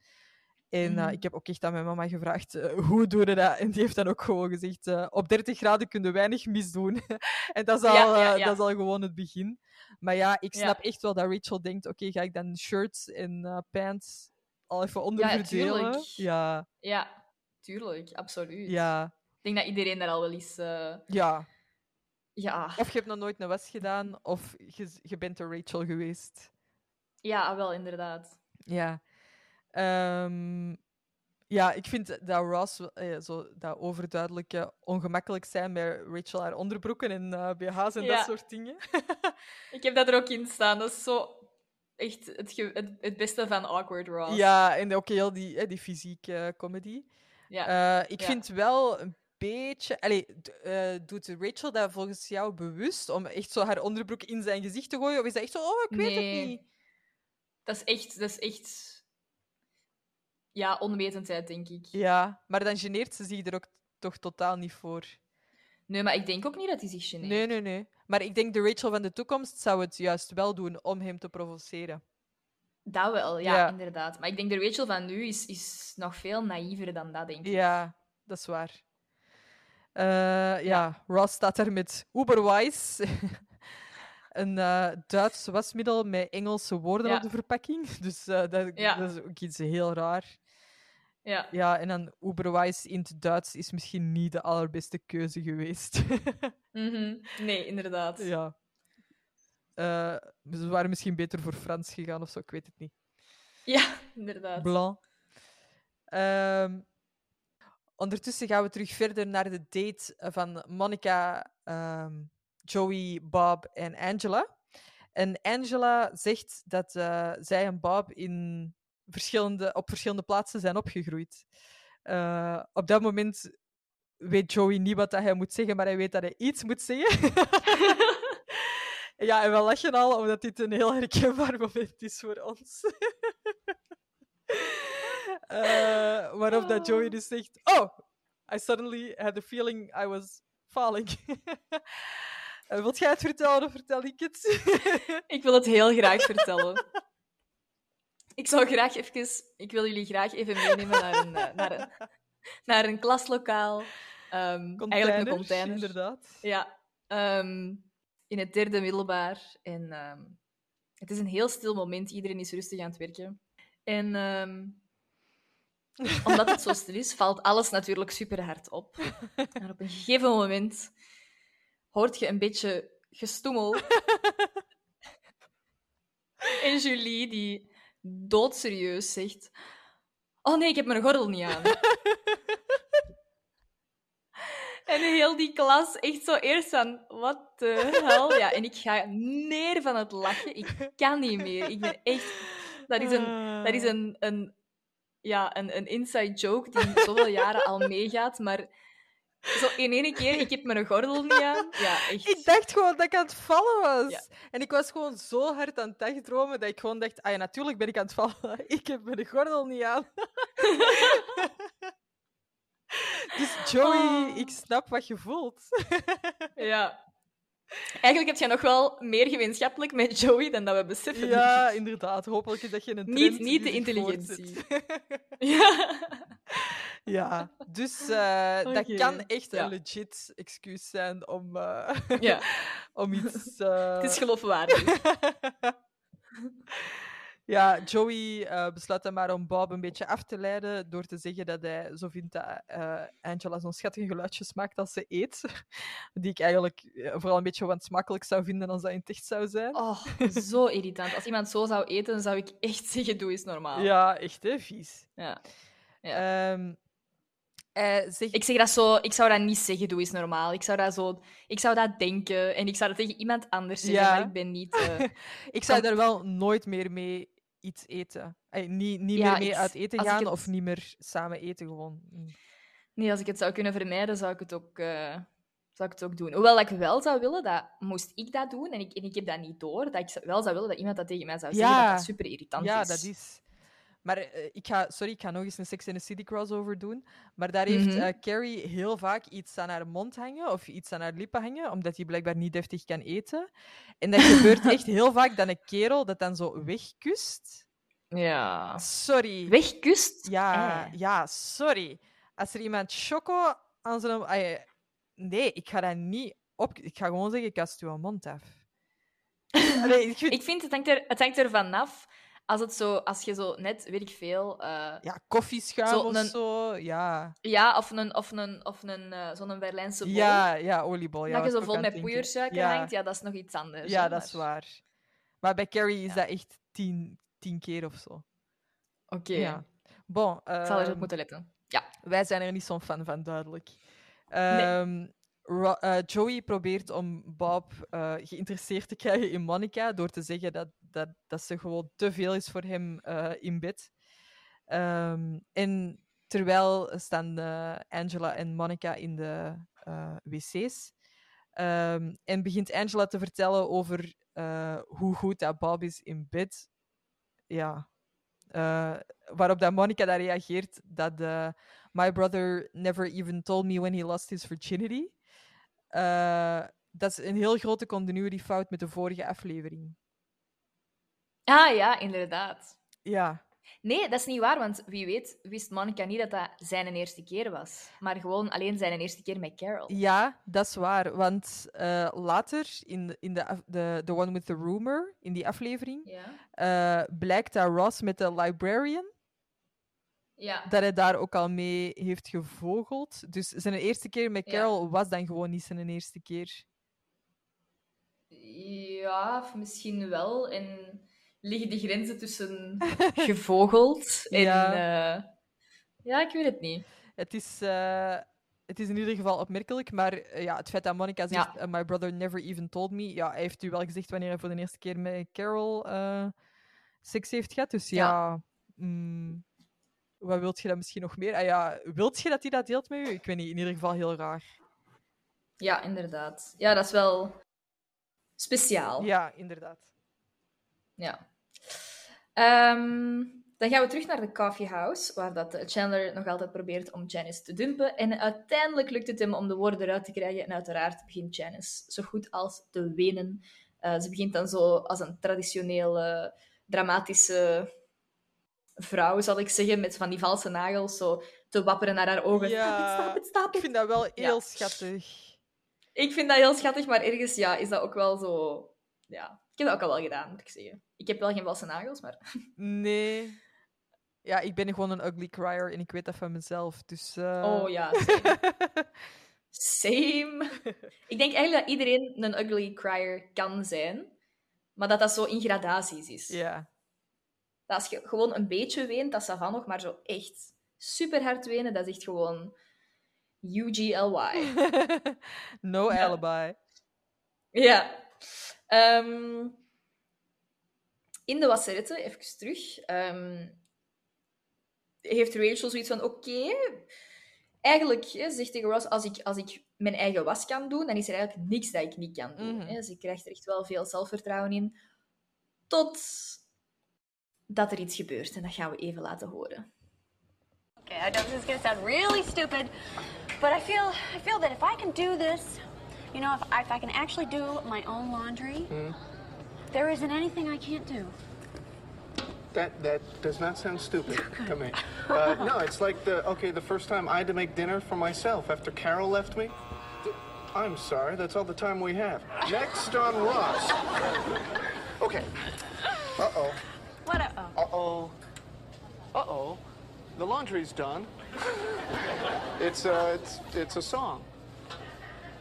En eh, Mhm. ik heb ook echt aan mijn mama gevraagd, eh, hoe doe je dat? En die heeft dan ook gewoon gezegd, eh, op 30 graden kun je weinig misdoen. en dat is, al, Ja, ja, ja. dat is al gewoon het begin. Maar ja, ik snap echt wel dat Rachel denkt, oké, ga ik dan shirts en pants al even onderverdelen? ja, Ja, tuurlijk, absoluut. ja, Ik denk dat iedereen daar al wel eens... ja. ja. Of je hebt nog nooit een was gedaan, of je, je bent een Rachel geweest. ja, wel, inderdaad. Ja. Ehm, ja, ik vind dat Ross eh, zo dat overduidelijke ongemakkelijk zijn met Rachel haar onderbroeken en eh, BH's en Ja. dat soort dingen. Ik heb dat er ook in staan. Dat is zo echt het, het, het beste van Awkward Ross. Ja, en ook heel die, eh, die fysieke comedy. Ja. Eh, ik Ja. vind wel een beetje... Allee, eh, doet Rachel dat volgens jou bewust om echt zo haar onderbroek in zijn gezicht te gooien? Of is dat echt zo, oh, ik weet het niet? Dat is echt... Dat is echt... Ja, onwetendheid, denk ik. Ja, maar dan geneert ze zich er ook toch totaal niet voor. Nee, maar ik denk ook niet dat hij zich geneert. Nee, nee, nee. Maar ik denk de Rachel van de toekomst zou het juist wel doen om hem te provoceren. Dat wel, ja, Ja. inderdaad. Maar ik denk de Rachel van nu is, is nog veel naïver dan dat, denk ik. Ja, dat is waar. Eh, ja. Ross staat daar met Uberwise. een eh, Duits wasmiddel met Engelse woorden Ja. op de verpakking. Dus eh, dat, dat is ook iets heel raar. Ja. Ja, en dan Uberwise in het Duits is misschien niet de allerbeste keuze geweest. Mhm. Nee, inderdaad. ja. Eh, ze waren misschien beter voor Frans gegaan of zo, ik weet het niet. Ja, inderdaad. Blanc. Ehm, ondertussen gaan we terug verder naar de date van Monica, ehm, Joey, Bob en Angela. En Angela zegt dat eh, zij en Bob in verschillende, op verschillende plaatsen zijn opgegroeid. Eh, op dat moment weet Joey niet wat dat hij moet zeggen, maar hij weet dat hij iets moet zeggen. ja, en we lachen al, omdat dit een heel herkenbaar moment is voor ons. Eh, waarop dat Joey dus zegt: Oh, I suddenly had the feeling I was falling. Eh, wilt jij het vertellen of vertel ik het? Ik wil het heel graag vertellen. Ik zou graag even... Ik wil jullie graag even meenemen naar een, eh, naar een, naar een klaslokaal. Ehm, eigenlijk een container. Inderdaad. Ja. ehm, in het derde middelbaar. En ehm, het is een heel stil moment. Iedereen is rustig aan het werken. En omdat het zo stil is, valt alles natuurlijk super hard op. En op een gegeven moment hoort je een beetje gestoemel. en Julie, die doodserieus zegt... Oh nee, ik heb mijn gordel niet aan. en heel die klas echt zo eerst van, what the hell? Ja, en ik ga neer van het lachen. Ik kan niet meer. Ik ben echt... Dat is een, dat is een, een, ja, een, een inside joke die zoveel jaren al meegaat, maar zo in één keer, ik heb mijn gordel niet aan. Ja, echt. Ik dacht gewoon dat ik aan het vallen was. Ja. En ik was gewoon zo hard aan het dagdromen dat ik gewoon dacht, ah ja, natuurlijk ben ik aan het vallen. Ik heb mijn gordel niet aan. dus Joey, Oh. ik snap wat je voelt. Ja. Eigenlijk heb je nog wel meer gemeenschappelijk met Joey dan dat we beseffen. ja, inderdaad. Hopelijk is dat geen trend Niet- niet de intelligentie. Ja. Ja, dus eh, dat kan echt ja. een legit excuus zijn om, eh, ja. om iets... eh, Het is geloofwaardig. Ja, Joey besluit dan maar om Bob een beetje af te leiden door te zeggen dat hij zo vindt dat Angela zo'n schattige geluidjes maakt als ze eet. Die ik eigenlijk vooral een beetje wansmakelijk zou vinden als dat in het echt zou zijn. Oh, zo irritant. Als iemand zo zou eten, zou ik echt zeggen, doe eens normaal. Ja, echt hè, vies. Ja. Ehm, hij zegt... Ik zeg dat zo, ik zou dat niet zeggen, doe eens normaal. Ik zou dat zo, ik zou dat denken en ik zou dat tegen iemand anders zeggen, Ja. maar ik ben niet... eh, ik zou daar wel nooit meer mee iets eten. Niet niet Ja, meer mee uit eten als gaan het- of niet meer samen eten gewoon. Mm. Nee, als ik het zou kunnen vermijden, zou ik het ook, eh, zou ik het ook doen. Hoewel ik wel zou willen, dat moest ik dat doen en ik, en ik heb dat niet door, dat ik wel zou willen dat iemand dat tegen mij zou zeggen, Ja. dat dat super irritant Ja, is. dat is. Maar eh, ik ga, sorry, ik ga nog eens een Sex and the City crossover doen. Maar daar heeft Mhm. eh, Carrie heel vaak iets aan haar mond hangen of iets aan haar lippen hangen, omdat hij blijkbaar niet deftig kan eten. En dat gebeurt echt heel vaak dat een kerel dat dan zo wegkust. Ja. Sorry. Wegkust? Ja, Eh. ja, sorry. Als er iemand choco aan zijn... Nee, ik ga dat niet op... Ik ga gewoon zeggen, kast uw mond af. Allee, ik vind... Ik vind, het hangt, er, het hangt ervan af, als, het zo, als je zo net, weet ik veel... eh, Ja, koffieschuim of een- zo. Ja, ja, of een, of een, of een eh, zo'n Berlijnse bol. ja, ja oliebol. Ja, dat je zo vol met poeiersuiker ja. hangt, ja, dat is nog iets anders. Ja, dat is waar. Maar bij Carrie is dat echt tien, tien keer of zo. Oké, Ja. Bon, ik zal erop ehm, moeten letten. Ja. Wij zijn er niet zo'n fan van, duidelijk. Ehm, Eh, Joey probeert om Bob eh, geïnteresseerd te krijgen in Monica door te zeggen dat, dat, dat ze gewoon te veel is voor hem eh, in bed. Ehm, en terwijl staan Angela en Monica in de wc's. Ehm, en begint Angela te vertellen over hoe goed dat Bob is in bed. Ja. Waarop dat Monica daar reageert dat My brother never even told me when he lost his virginity. Eh, dat is een heel grote continuity fout met de vorige aflevering. Ah ja, inderdaad. Ja, Nee, dat is niet waar, want wie weet wist Monica niet dat dat zijn eerste keer was. Maar gewoon alleen zijn eerste keer met Carol. ja dat is waar. Want eh, later, in, de, in de, de The One with the Rumor, in die aflevering, Ja. eh, blijkt dat Ross met de librarian, Ja. dat hij daar ook al mee heeft gevogeld. Dus zijn eerste keer met Ja. Carol was dan gewoon niet zijn eerste keer. Ja, of misschien wel. En liggen de grenzen tussen gevogeld en... Ja. Ja. ja, ik weet het niet. Het is, eh, het is in ieder geval opmerkelijk, maar eh, ja, het feit dat Monica zegt, Ja. "Uh, my brother never even told me, ja, hij heeft u wel gezegd wanneer hij voor de eerste keer met Carol eh, seks heeft gehad. Dus ja, Ja. mm, wat wilt je dan misschien nog meer? Ah, ja, wilt je dat hij dat deelt met u? Ik weet niet, in ieder geval heel raar. Ja, inderdaad. Ja, dat is wel speciaal. Ja, inderdaad. Ja. Ehm, dan gaan we terug naar de coffee house, waar dat Chandler nog altijd probeert om Janice te dumpen. En uiteindelijk lukt het hem om de woorden eruit te krijgen. En uiteraard begint Janice zo goed als te wenen. Eh, ze begint dan zo als een traditionele, dramatische vrouw, zal ik zeggen, met van die valse nagels zo te wapperen naar haar ogen. Ja, it, stop Ik vind dat wel heel schattig. Ik vind dat heel schattig, maar ergens ja, is dat ook wel zo... Ja, ik heb dat ook al wel gedaan, moet ik zeggen. Ik heb wel geen valse nagels, maar... Nee. Ja, ik ben gewoon een ugly crier en ik weet dat van mezelf. Dus, eh, Oh ja, same. Same. Ik denk eigenlijk dat iedereen een ugly crier kan zijn, maar dat dat zo in gradaties is. ja. Dat als je gewoon een beetje weent, dat is van nog, maar zo echt super hard wenen, dat is echt gewoon... U-G-L-Y. no Ja. alibi. Ja. Ehm, in de wasseretten, even terug, ehm, heeft Rachel zoiets van: Oké, eigenlijk hè, zegt tegen Ross: als ik, als ik mijn eigen was kan doen, dan is er eigenlijk niks dat ik niet kan doen. Mhm. hè. Ze krijgt er echt wel veel zelfvertrouwen in. Tot dat er iets gebeurt. En dat gaan we even laten horen. Okay, I know this is gonna sound really stupid, but I feel I feel that if I can do this, you know, if, if I can actually do my own laundry, there isn't anything I can't do. That that does not sound stupid to me. Uh, no, it's like the okay, the first time I had to make dinner for myself after Carol left me. I'm sorry, that's all the time we have. Next on Ross. Okay. Uh oh. What a oh. Uh oh. Uh oh. The laundry's done. It's a it's it's a song.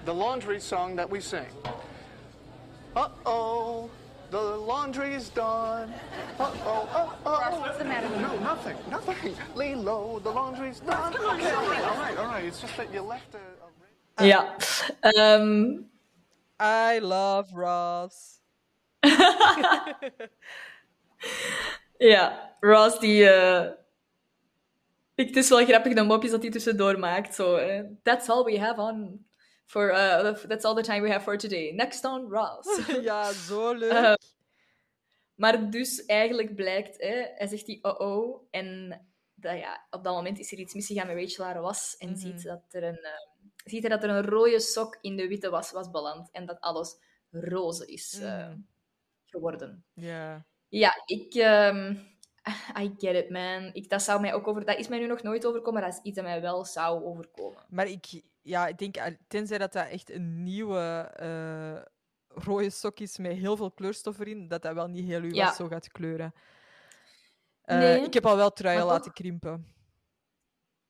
The laundry song that we sing. Uh oh. The laundry's done. Uh oh. Uh oh. what's the matter with No, nothing. Nothing. Lay low. The laundry's done. Okay. All right. All right. All right. It's just that you left a. a... Ja. Ehm, I love Ross. ja, Ross die... eh, ik, het is wel grappig de mopjes dat hij tussendoor maakt. Zo, eh, that's all we have on... For, uh, that's all the time we have for today. Next on Ross. ja, zo leuk. Eh, Maar dus eigenlijk blijkt, hè, hij zegt die oh-oh. En dat, ja, op dat moment is er iets misgegaan met Rachel haar was. En Mhm. ziet, dat er een, eh, ziet hij dat er een rode sok in de witte was was beland. En dat alles roze is eh, Mhm. geworden. Ja. Ja, ik... ehm, I get it, man. Ik, dat, zou mij ook over, dat is mij nu nog nooit overkomen, maar dat is iets dat mij wel zou overkomen. Maar ik, ja, ik denk, al- tenzij dat dat echt een nieuwe eh, rode sok is met heel veel kleurstof erin, dat dat wel niet heel uw Ja. was zo gaat kleuren. Eh, Nee, ik heb al wel truien maar laten krimpen.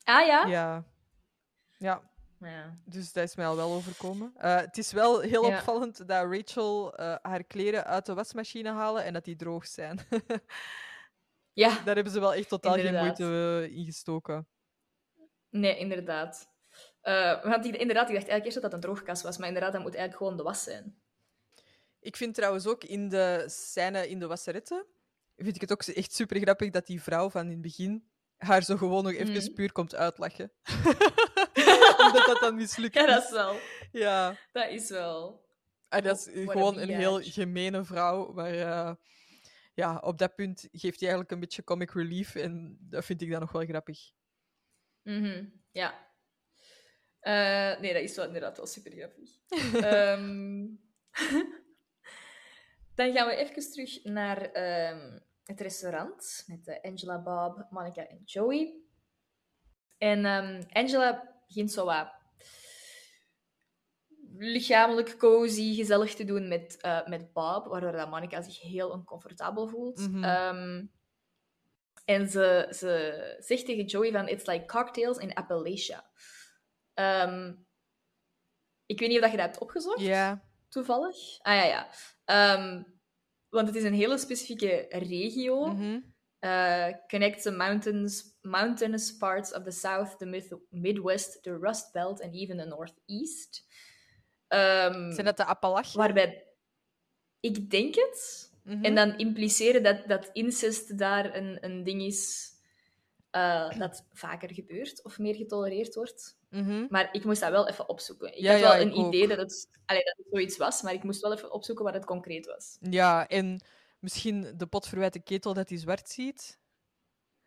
Ah ja? Ja. Ja, Ja. dus dat is mij al wel overkomen. Eh, het is wel heel Ja. opvallend dat Rachel eh, haar kleren uit de wasmachine halen en dat die droog zijn. Ja, Daar hebben ze wel echt totaal geen moeite eh, in gestoken. nee, inderdaad. Want ik, inderdaad, ik dacht eigenlijk eerst dat dat een droogkas was, maar inderdaad, dat moet eigenlijk gewoon de was zijn. Ik vind trouwens ook in de scène in de wasseretten, vind ik het ook echt super grappig dat die vrouw van in het begin haar zo gewoon nog even Mhm. puur komt uitlachen. Omdat dat dan mislukt Ja, dat is. wel. Ja, Dat is wel. en dat is What gewoon een heel gemene vrouw, maar eh, ja, op dat punt geeft hij eigenlijk een beetje comic relief en dat vind ik dan nog wel grappig. Mhm, Ja. Eh, nee, dat is wel inderdaad wel super grappig. Ehm, dan gaan we even terug naar ehm, het restaurant met eh, Angela, Bob, Monica en Joey. En ehm, Angela begint zo wat lichamelijk cozy, gezellig te doen met, eh, met Bob, waardoor dat Monica zich heel oncomfortabel voelt. Mhm. Ehm, en ze, ze zegt tegen Joey van, it's like cocktails in Appalachia. Ehm, ik weet niet of dat je dat hebt opgezocht, toevallig. Ah ja, ja. Ehm, want het is een hele specifieke regio. Uh, connects the mountains, mountainous parts of the South, the mid- Midwest, the Rust Belt and even the Northeast. Ehm, zijn dat de Appalachiën? Waarbij... Ik denk het. Mhm. En dan impliceren dat, dat incest daar een, een ding is eh, dat vaker gebeurt of meer getolereerd wordt. Mhm. Maar ik moest dat wel even opzoeken. Ik Ja, had ja, wel een ook. idee dat het, allee, dat het zoiets was, maar ik moest wel even opzoeken wat het concreet was. Ja, en misschien de potverwijte ketel dat hij zwart ziet.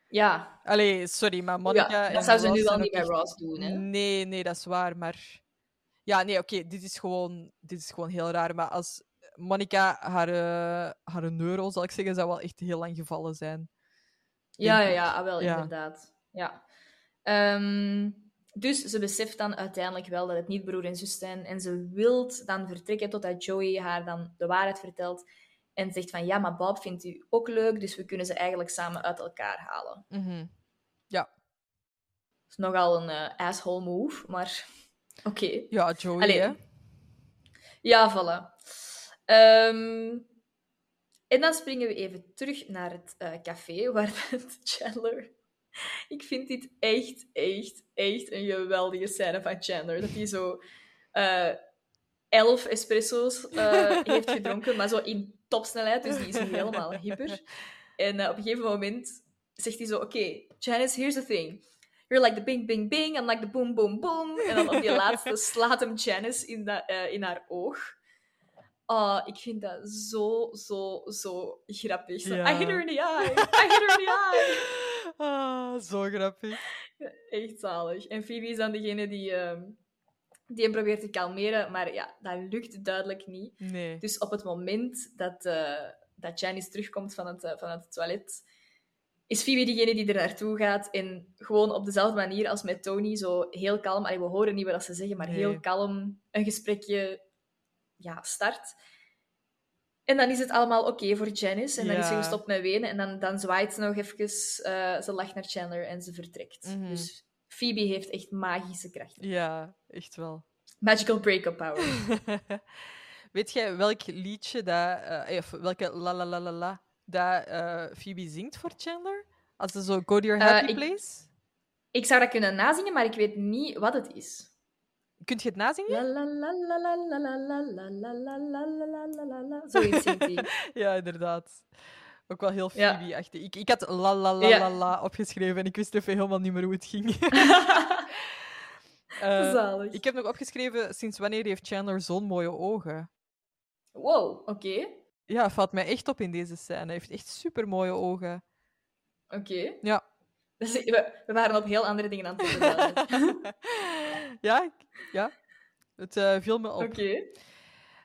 Ja, Allee, sorry, maar Monica... ja dat zou ze Ross nu wel niet bij Ross doen. Hè? Nee, nee, dat is waar, maar... Ja, nee, oké, dit, is gewoon, dit is gewoon heel raar. Maar als Monica haar, eh, haar neuro, zal ik zeggen, zou wel echt heel lang gevallen zijn. Ja, ja, ja, ah, wel, Ja. inderdaad. Ja. Ehm, dus ze beseft dan uiteindelijk wel dat het niet broer en zus zijn. En ze wilt dan vertrekken totdat Joey haar dan de waarheid vertelt. En zegt van, ja, maar Bob vindt u ook leuk, dus we kunnen ze eigenlijk samen uit elkaar halen. Mhm. Dat is nogal een eh, asshole move, maar oké. Ja, Joey, Allee. hè. Ja, voilà. Ehm, en dan springen we even terug naar het eh, café, waar het Chandler Ik vind dit echt, echt, echt een geweldige scène van Chandler. Dat hij zo eh, elf espresso's eh, heeft gedronken, maar zo in topsnelheid, dus die is nu helemaal hyper. En eh, op een gegeven moment zegt hij zo, oké, Janice, here's the thing. You're like the bing, bing, bing, I'm like the boom, boom, boom. En dan op die laatste slaat hem Janice in, dat, eh, in haar oog. Oh, ik vind dat zo, zo, zo grappig. Zo, Ja. I hit her in the eye. I hit her in the eye. Ah, zo grappig. Echt zalig. En Phoebe is dan degene die, ehm, die hem probeert te kalmeren, maar ja, dat lukt duidelijk niet. Nee. Dus op het moment dat, eh, dat Janice terugkomt van het, eh, van het toilet, is Phoebe degene die er naartoe gaat en gewoon op dezelfde manier als met Tony, zo heel kalm, allee, we horen niet wat ze zeggen, maar Nee. heel kalm een gesprekje ja, start. En dan is het allemaal oké voor Janice. En dan is ze gestopt met wenen. En dan, dan zwaait ze nog even. eh, ze lacht naar Chandler en ze vertrekt. Mhm. Dus Phoebe heeft echt magische krachten. Ja, echt wel. Magical breakup power. Weet jij welk liedje dat, of welke la la la la la dat Phoebe zingt voor Chandler? Als ze zo Go to your happy ik, place? Ik zou dat kunnen nazingen, maar ik weet niet wat het is. Kunt je het nazingen? La Zoiets zingt hij. ja, inderdaad. Ook wel heel. Phoebe-achtig. Ik, ik had la la la la la opgeschreven en ik wist even helemaal niet meer hoe het ging. Zalig. ik heb nog opgeschreven sinds wanneer heeft Chandler zo'n mooie ogen. Wow, oké. Ja, het valt mij echt op in deze scène. Hij heeft echt super mooie ogen. Oké. Ja. Dus we, we waren op heel andere dingen aan het praten. ja, ja. Het eh, viel me op. Oké.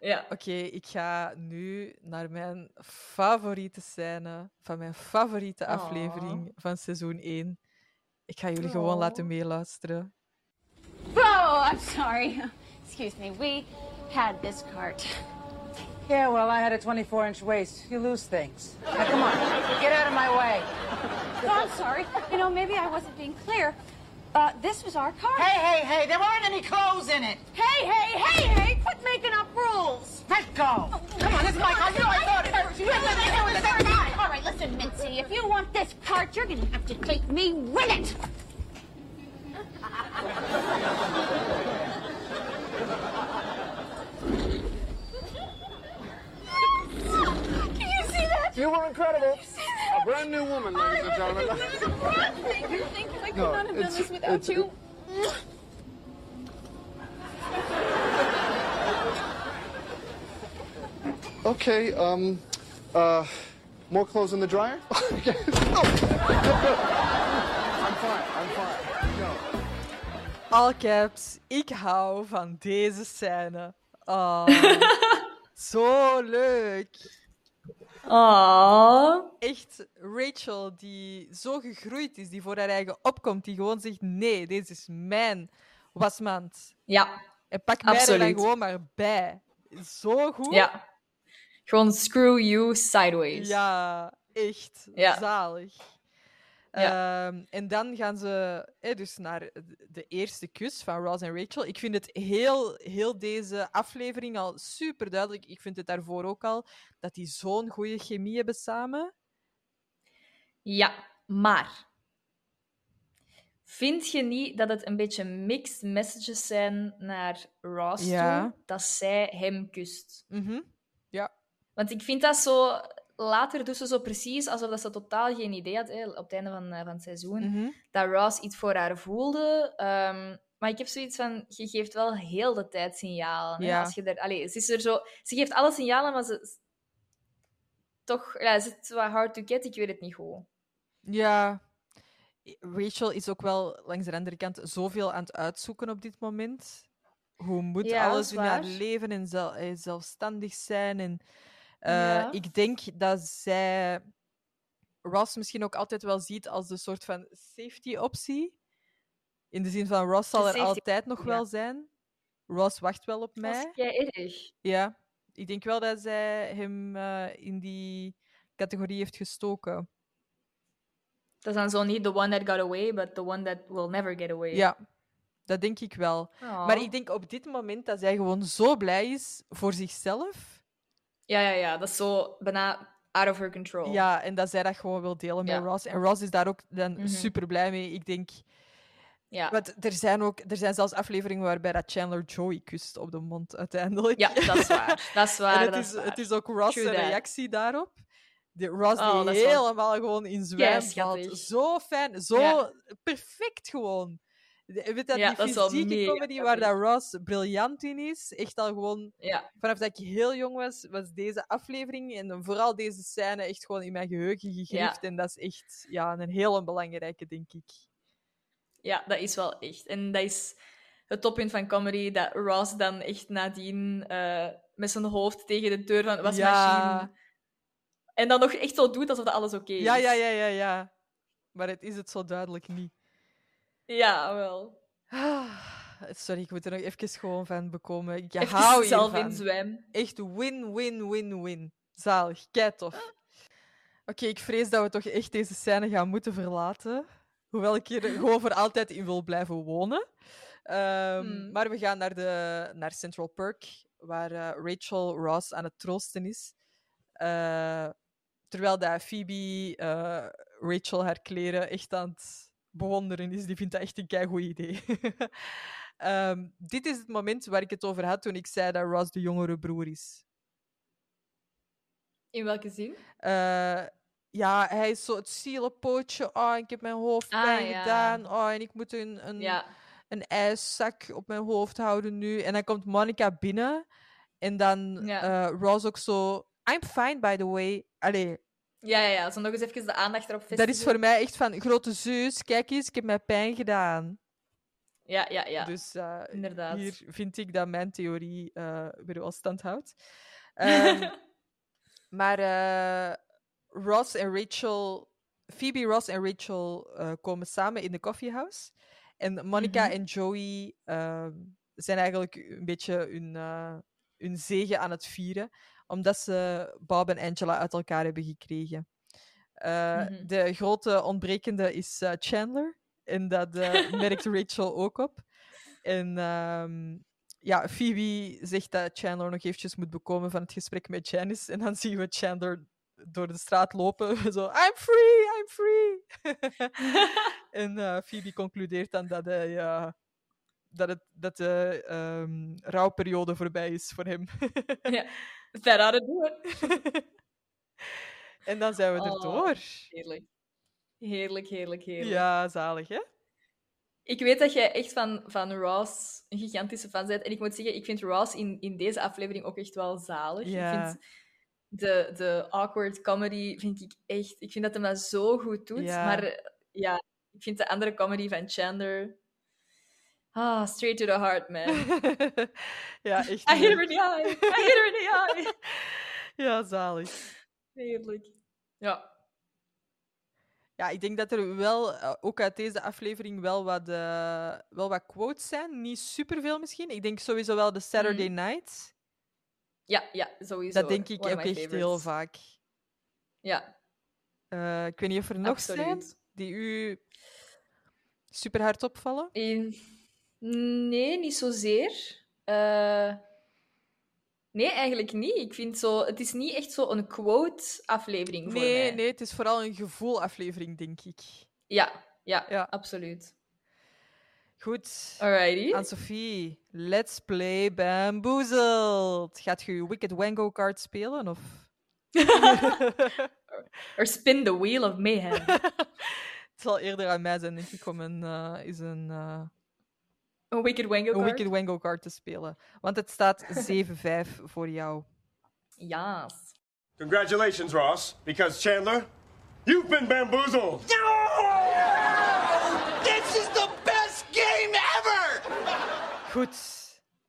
Ja. Oké, ik ga nu naar mijn favoriete scène van mijn favoriete aflevering van seizoen 1. Ik ga jullie gewoon laten meeluisteren. Oh, I'm sorry. Excuse me. We had this cart. Yeah, well, I had a 24 inch waist. You lose things. Now, come on, get out of my way. Oh, I'm sorry. You know, maybe I wasn't being clear. Uh, this was our car. Hey, hey, hey, there weren't any clothes in it. hey, hey, hey, hey! Quit making up rules. Let go. Come on, this is my car. You know I thought it. You have nothing to do. It's mine. All right, listen, Mitzi. If you want this cart, you're gonna have to take me with it. Can you see that? You were incredible. A brand new woman, ladies and gentlemen. Thank you, thank you. I could No, not have done this without it's- you. Okay, um, uh, more clothes in the dryer? Okay. oh, I'm fine, I'm fine. No. All caps, ik hou van deze scène. Ah, zo leuk. Echt, Rachel, die zo gegroeid is, die voor haar eigen opkomt, die gewoon zegt: nee, deze is mijn wasmand. Ja. En pak mij er dan gewoon maar bij. Zo goed. Ja. Gewoon screw you sideways. Ja, echt Ja. zalig. Ja. Ehm, en dan gaan ze eh, dus naar de- eerste kus van Ross en Rachel. Ik vind het heel, heel deze aflevering al super duidelijk. Ik vind het daarvoor ook al dat die zo'n goede chemie hebben samen. Ja, maar. Vind je niet dat het een beetje mixed messages zijn naar Ross Ja. toe? Dat zij hem kust. Mhm. Ja. Want ik vind dat zo... Later doet ze zo precies alsof dat ze totaal geen idee had, hè, op het einde van, eh, van het seizoen, Mhm. dat Ross iets voor haar voelde. Ehm, maar ik heb zoiets van, je geeft wel heel de tijd signalen. Ja. Als je er, ze, is er zo, ze geeft alle signalen, maar ze... Toch, ja, ze is wat hard to get, ik weet het niet goed. Ja. Rachel is ook wel langs de andere kant zoveel aan het uitzoeken op dit moment. Hoe moet Ja, alles is in haar leven en eh, zelfstandig zijn? En, Ja. Ik denk dat zij Ross misschien ook altijd wel ziet als een soort van safety-optie. In de zin van Ross zal er altijd nog ja. wel zijn. Ross wacht wel op Dat mij. is kei erg. Ja, ik denk wel dat zij hem eh, in die categorie heeft gestoken. Dat is dan zo niet the one that got away, but the one that will never get away. Ja, dat denk ik wel. Maar ik denk op dit moment dat zij gewoon zo blij is voor zichzelf. Ja, ja, ja. Dat is zo bijna out of her control. Ja, en dat zij dat gewoon wil delen met Ja. Ross. En Ross is daar ook dan Mhm. super blij mee. Ik denk... Ja. Want er zijn, ook, er zijn zelfs afleveringen waarbij dat Chandler Joey kust op de mond uiteindelijk. Ja, dat is waar. Dat is waar. en het dat is, is waar. het is ook Ross' True that. reactie daarop. Die Ross Oh, die wel- helemaal gewoon in zwijm schattig. Zo fijn, zo Ja. perfect gewoon. Weet dat, Ja, die fysieke comedy waar dat. Ross briljant in is, echt al gewoon Ja. vanaf dat ik heel jong was, was deze aflevering en vooral deze scène echt gewoon in mijn geheugen gegrift. En dat is echt ja, een hele belangrijke, denk ik. ja, dat is wel echt. En dat is het toppunt van comedy, dat Ross dan echt nadien eh, met zijn hoofd tegen de deur van de wasmachine... Ja. En dan nog echt zo doet alsof dat alles oké is. Ja, ja, ja, ja, ja. Maar het is het zo duidelijk niet. Ja, wel. Ah, Sorry, ik moet er nog even gewoon van bekomen. Ik Even hou zelf in zwem. Echt win, win, win, win. Zalig, kei tof. Oké, ik vrees dat we toch echt deze scène gaan moeten verlaten. Hoewel ik hier gewoon voor altijd in wil blijven wonen. Ehm, Hmm. Maar we gaan naar, de, naar Central Perk, waar eh, Rachel Ross aan het troosten is. Eh, terwijl dat Phoebe eh, Rachel haar kleren echt aan het bewonderen is. Die vindt dat echt een keigoed idee. Ehm, dit is het moment waar ik het over had toen ik zei dat Ross de jongere broer is. In welke zin? Eh, ja, hij is zo het zielenpootje. Oh, ik heb mijn hoofdpijn Ah, ja. gedaan. Oh, en ik moet een, een, Ja. een ijszak op mijn hoofd houden nu. En dan komt Monica binnen. En dan Ja. eh, Ross ook zo... I'm fine, by the way. Allee, Ja, ja, ja. Zo nog eens even de aandacht erop vestigen. dat is voor mij echt van... Grote zus, kijk eens, ik heb mij pijn gedaan. Ja, ja, ja. Dus eh, Inderdaad. hier vind ik dat mijn theorie eh, weer wel stand houdt. Ehm, maar eh, Ross en Rachel... Phoebe, Ross en Rachel komen samen in de coffeehouse. En Monica Mhm. en Joey ehm, zijn eigenlijk een beetje hun, hun zegen aan het vieren. Omdat ze Bob en Angela uit elkaar hebben gekregen. Eh, Mhm. De grote ontbrekende is eh, Chandler. En dat eh, merkt Rachel ook op. En ehm, ja, Phoebe zegt dat Chandler nog eventjes moet bekomen van het gesprek met Janice. En dan zien we Chandler door de straat lopen. Zo, I'm free, I'm free. en Phoebe concludeert dan dat, hij, dat, het, dat de ehm, rouwperiode voorbij is voor hem. ja. That ought to do it. en dan zijn we er Oh. door. Heerlijk. Heerlijk, heerlijk, heerlijk. Ja, zalig, hè? Ik weet dat jij echt van, van Ross een gigantische fan bent. En ik moet zeggen, ik vind Ross in, in deze aflevering ook echt wel zalig. Ja. Ik vind de, de awkward comedy, vind ik echt... Ik vind dat hij dat zo goed doet. Ja. Maar ja, ik vind de andere comedy van Chandler... Ah, straight to the heart, man. ja, echt. I hit her in the eye. I hit her in the eye. Ja, zalig. Heerlijk. Ja. Ja, ik denk dat er wel, eh, ook uit deze aflevering, wel wat, eh, wel wat quotes zijn. Niet superveel misschien. Ik denk sowieso wel de Saturday Mhm. Night. Ja, ja, sowieso. Dat denk ik ook echt heel vaak. Ja, Eh, ik weet niet of er nog zijn die u super hard opvallen. In... Nee, niet zozeer. Eh, Nee, eigenlijk niet. Ik vind zo... Het is niet echt zo een quote-aflevering voor Nee, mij. nee, het is vooral een gevoelaflevering, denk ik. Ja, ja, Ja. absoluut. Goed. Alrighty. Anne-Sophie, let's play Bamboozled. Gaat je je Wicked Wango card spelen? Of... Or spin the wheel of mayhem. Het zal eerder aan mij zijn, denk ik, om een, eh, is een, eh, Een Wicked Wango een card? Wicked Wango card te spelen. Want het staat 7-5 voor jou. Yes. Congratulations, Ross, because Chandler, you've been bamboozled. This is the best game ever! Goed.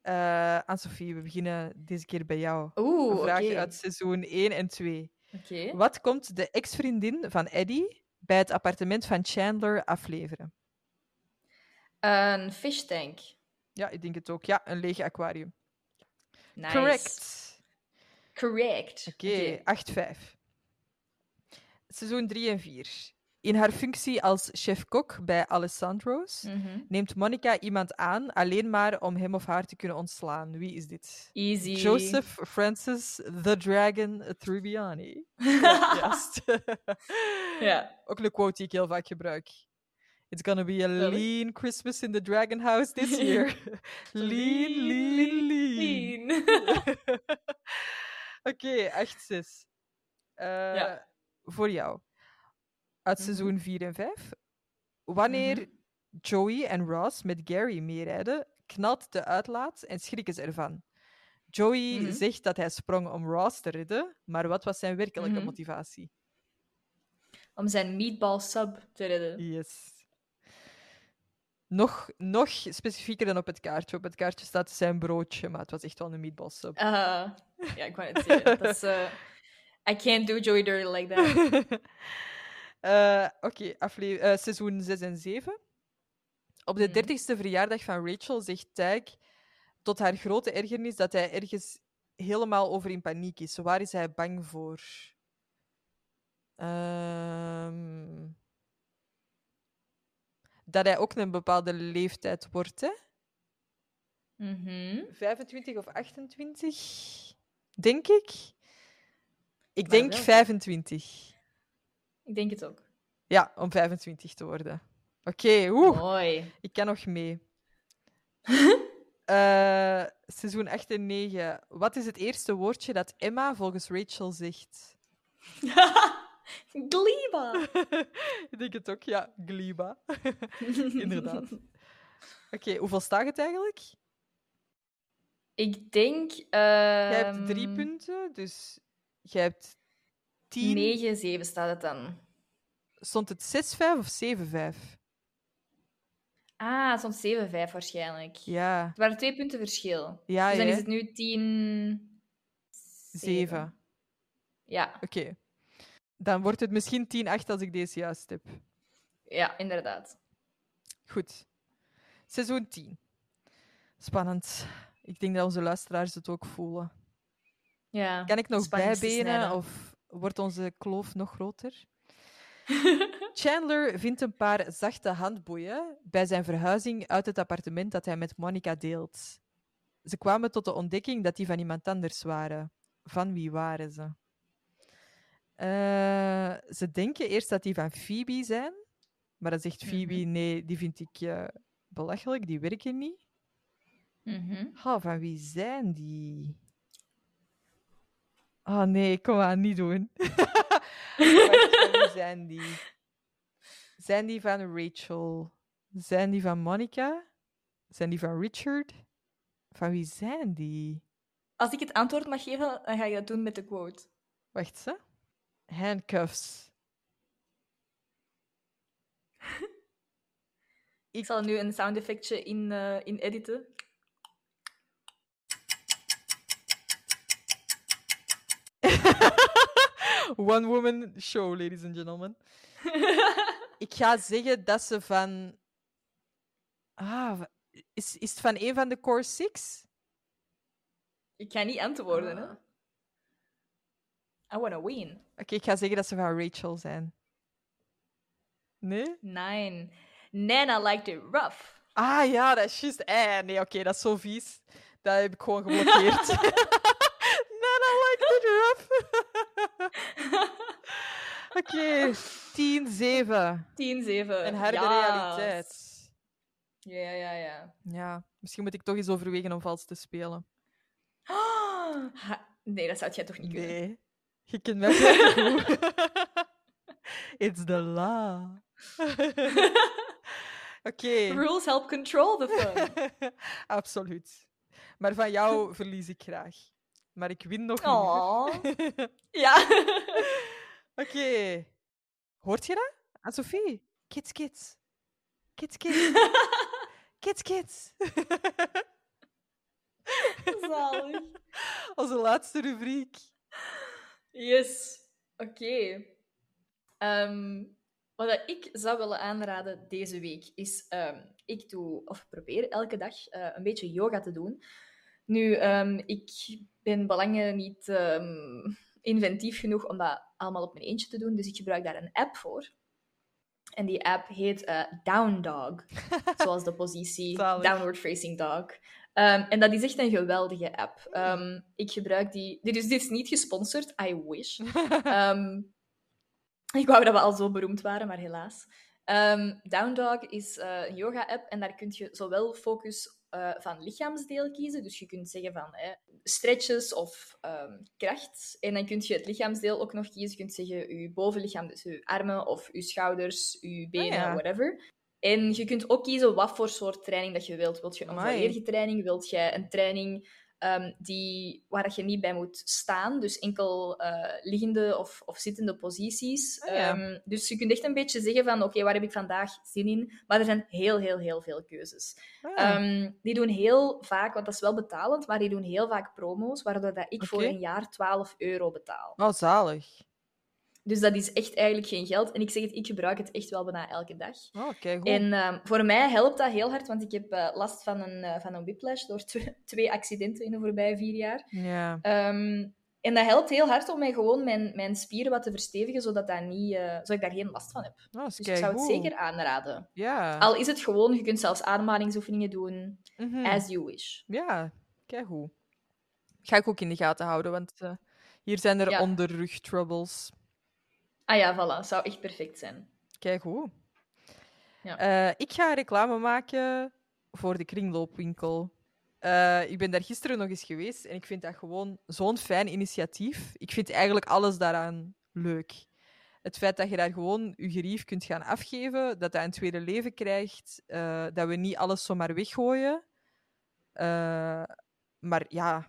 Eh Anne-Sophie, we beginnen deze keer bij jou. Oeh, Een oké. vraag uit seizoen 1 en 2. Oké. Wat komt de ex-vriendin van Eddie bij het appartement van Chandler afleveren? Een fish tank. Ja, ik denk het ook. Ja, een leeg aquarium. Nice. Correct. Correct. Oké, 8-5. Seizoen 3 en 4. In haar functie als chef-kok bij Alessandro's Mhm. neemt Monica iemand aan alleen maar om hem of haar te kunnen ontslaan. Wie is dit? Easy. Joseph Francis the Dragon juist. Ja. Ook een quote die ik heel vaak gebruik. It's gonna be a lean Christmas in the Dragon House this year. lean, lean, lean. Oké, 8-6. Eh, Ja. Voor jou. Uit Mhm. seizoen 4 en 5. Wanneer Joey en Ross met Gary meerijden, knalt de uitlaat en schrikken ze ervan. Joey Mhm. zegt dat hij sprong om Ross te redden, maar wat was zijn werkelijke Mhm. motivatie? Om zijn meatball sub te redden. Yes. Nog, nog specifieker dan op het kaartje. Op het kaartje staat zijn broodje, maar het was echt wel een meatball sub. Ah, ja, ik wou het zeggen. Dat is, eh, I can't do Joey Dirty like that. Eh, Oké, afle- eh, seizoen 6 en 7. Op de Mhm. 30ste verjaardag van Rachel zegt Tyke tot haar grote ergernis dat hij ergens helemaal over in paniek is. Waar is hij bang voor? Ehm, dat hij ook een bepaalde leeftijd wordt, hè? Mhm. 25 of 28, denk ik. Ik Maar denk welke? 25. Ik denk het ook. Ja, om 25 te worden. Oké, oeh. Mooi. Ik kan nog mee. Eh, seizoen 8 en 9. Wat is het eerste woordje dat Emma volgens Rachel zegt? Gliba. ik denk het ook, ja. Gliba. Inderdaad. Oké, hoeveel staat het eigenlijk? Ik denk... Jij hebt drie punten, dus jij hebt 10. 9, 7 staat het dan. Stond het 6-5 of 7-5? Ah, het stond 7, 5 waarschijnlijk. Ja, Het waren twee punten verschil. ja, dus dan is het nu 10... 7. Ja, Oké. Dan wordt het misschien 10-8 als ik deze juist heb. ja, inderdaad. Goed. Seizoen 10. Spannend. Ik denk dat onze luisteraars het ook voelen. Ja, Kan ik nog bijbenen of wordt onze kloof nog groter? Chandler vindt een paar zachte handboeien bij zijn verhuizing uit het appartement dat hij met Monica deelt. Ze kwamen tot de ontdekking dat die van iemand anders waren. Van wie waren ze? Eh, ze denken eerst dat die van Phoebe zijn, maar dan zegt Phoebe: nee, die vind ik eh, belachelijk, die werken niet. Mhm. Oh, van wie zijn die? Oh nee, kom aan, niet doen. Wie zijn die? Zijn die van Rachel? Zijn die van Monica? Zijn die van Richard? Van wie zijn die? Als ik het antwoord mag geven, dan ga je dat doen met de quote. Wacht ze. Handcuffs. Ik zal nu een sound effectje in, eh, in editen. One woman show, ladies and gentlemen. Ik ga zeggen dat ze van. Ah, is, is het van een van de Core Six? Ik ga niet antwoorden, Ah. hè. I wanna win. Oké, ik ga zeggen dat ze van Rachel zijn. Nee? Nine. Nana liked it rough. Ah ja, dat is juist. Eh, nee, oké, dat is zo vies. Dat heb ik gewoon geblokkeerd. Nana liked it rough. Oké, 10-7. 10, 7. Een harde Yes. realiteit. Ja, ja, ja. Ja, misschien moet ik toch eens overwegen om vals te spelen. Ha- Nee, dat zou jij toch niet kunnen? Nee, je kent mij goed. It's the law. Oké. Rules help control the fun. Absoluut. Maar van jou verlies ik graag. Maar ik win nog niet. ja. Oké. Hoort je dat? Aan Sophie? Kids, kids. Kids, kids. kids, kids. Zalig. Onze laatste rubriek. Yes. Oké. Ehm, wat ik zou willen aanraden deze week is, ehm, ik doe, of probeer elke dag eh, een beetje yoga te doen. Nu, ehm, ik ben belangen niet inventief genoeg om dat allemaal op mijn eentje te doen, dus ik gebruik daar een app voor. En die app heet eh, Down Dog, zoals de positie. Downward Facing Dog. Ehm, en dat is echt een geweldige app. Ehm, ik gebruik die... Dit is, dit is niet gesponsord, I wish. Ehm, ik wou dat we al zo beroemd waren, maar helaas. Down Dog is eh, een yoga-app en daar kun je zowel focus eh, van lichaamsdeel kiezen. Dus je kunt zeggen van stretches of kracht. En dan kun je het lichaamsdeel ook nog kiezen. Je kunt zeggen je bovenlichaam, dus je armen of je schouders, je benen, ja. whatever. En je kunt ook kiezen wat voor soort training dat je wilt. Wilt je een volledige training? Wilt je een training ehm, die, waar dat je niet bij moet staan? Dus enkel eh, liggende of, of zittende posities. Ah, ja. Ehm, dus je kunt echt een beetje zeggen van oké, waar heb ik vandaag zin in? Maar er zijn heel, heel, heel veel keuzes. Ah, Ehm, die doen heel vaak, want dat is wel betalend, maar die doen heel vaak promo's, waardoor dat ik voor een jaar 12 euro betaal. oh, zalig. Dus dat is echt eigenlijk geen geld. En ik zeg het, ik gebruik het echt wel bijna elke dag. Oh, kijk goed. En ehm, voor mij helpt dat heel hard, want ik heb eh, last van een, eh, van een whiplash door tw- twee accidenten in de voorbije vier jaar. Ja. Ehm, en dat helpt heel hard om mij gewoon mijn, mijn spieren wat te verstevigen, zodat, dat niet, eh, zodat ik daar geen last van heb. Oh, Dus ik zou het zeker aanraden. Ja. Al is het gewoon, je kunt zelfs ademhalingsoefeningen doen, Mhm. as you wish. Ja, keigoed. Ga ik ook in de gaten houden, want hier zijn er Ja. onderrugtroubles. Ah ja, voilà. Zou echt perfect zijn. Keigoed. Ja. Eh, ik ga reclame maken voor de kringloopwinkel. Eh, ik ben daar gisteren nog eens geweest en ik vind dat gewoon zo'n fijn initiatief. Ik vind eigenlijk alles daaraan leuk. Het feit dat je daar gewoon je gerief kunt gaan afgeven, dat dat een tweede leven krijgt, eh, dat we niet alles zomaar weggooien. Maar ja,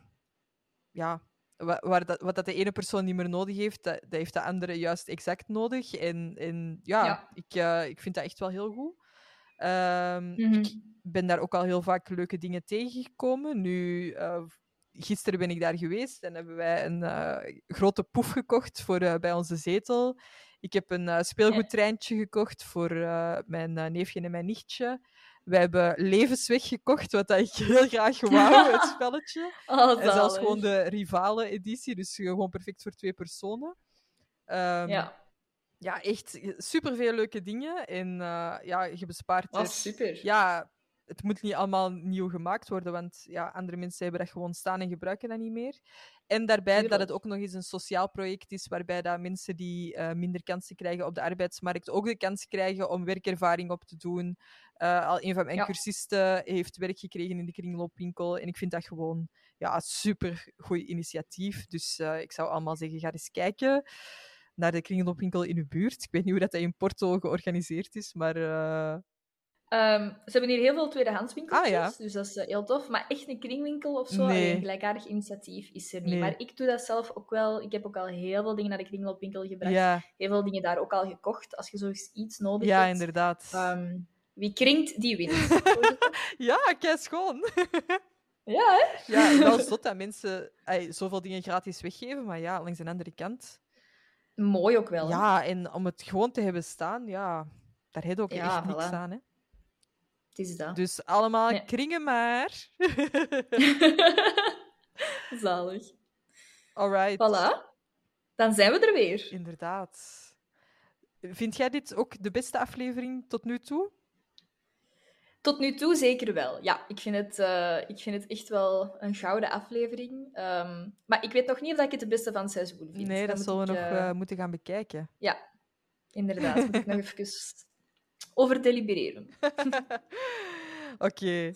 ja waar dat, wat dat de ene persoon niet meer nodig heeft, dat, dat heeft de andere juist exact nodig. En, en ja, Ja. Ik, eh, ik vind dat echt wel heel goed. Ehm, Mhm. Ik ben daar ook al heel vaak leuke dingen tegengekomen. Nu, eh, gisteren ben ik daar geweest en hebben wij een eh, grote poef gekocht voor, bij onze zetel. Ik heb een speelgoedtreintje gekocht voor mijn neefje en mijn nichtje. We hebben Levensweg gekocht, wat dat ik heel graag wou, het spelletje. Oh, en zelfs zalig. gewoon de rivale editie, dus gewoon perfect voor twee personen. Ehm, Ja. ja, echt superveel leuke dingen. En eh, ja, je bespaart Oh, er... super. Ja, het moet niet allemaal nieuw gemaakt worden, want ja, andere mensen hebben dat gewoon staan en gebruiken dat niet meer. En daarbij dat het ook nog eens een sociaal project is, waarbij dat mensen die eh, minder kansen krijgen op de arbeidsmarkt ook de kans krijgen om werkervaring op te doen. Eh, al een van mijn Ja. cursisten heeft werk gekregen in de kringloopwinkel en ik vind dat gewoon ja, super goed initiatief. Dus eh, ik zou allemaal zeggen, ga eens kijken naar de kringloopwinkel in uw buurt. Ik weet niet hoe dat, dat in Porto georganiseerd is, maar eh, Ehm, ze hebben hier heel veel tweedehandswinkeltjes, Ah, ja. dus dat is eh, heel tof. Maar echt een kringwinkel of zo, Nee. een gelijkaardig initiatief is er niet. Nee. Maar ik doe dat zelf ook wel. Ik heb ook al heel veel dingen naar de kringloopwinkel gebracht. ja, Heel veel dingen daar ook al gekocht, als je zo eens iets nodig ja, hebt. inderdaad. Ehm, wie kringt, die wint. Ja, kei schoon. ja, hè? Ja, wel zot dat mensen zoveel dingen gratis weggeven, maar ja, langs de andere kant. Mooi ook wel. hè? Ja, en om het gewoon te hebben staan, ja, daar heb je ook Ja, echt niks voilà. aan. Hè. Het is dat. Dus allemaal Ja. kringen maar. Zalig. Alright. Voilà. Dan zijn we er weer. Inderdaad. Vind jij dit ook de beste aflevering tot nu toe? Tot nu toe zeker wel. Ja, ik vind het, eh, ik vind het echt wel een gouden aflevering. Ehm, maar ik weet nog niet of dat ik het de beste van het seizoen vind. Nee, dat zullen we nog eh, eh, moeten gaan bekijken. Ja, inderdaad. Moet ik nog even over delibereren. Oké.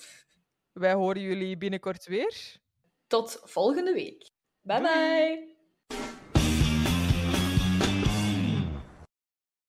Wij horen jullie binnenkort weer. Tot volgende week. Bye Doei. bye.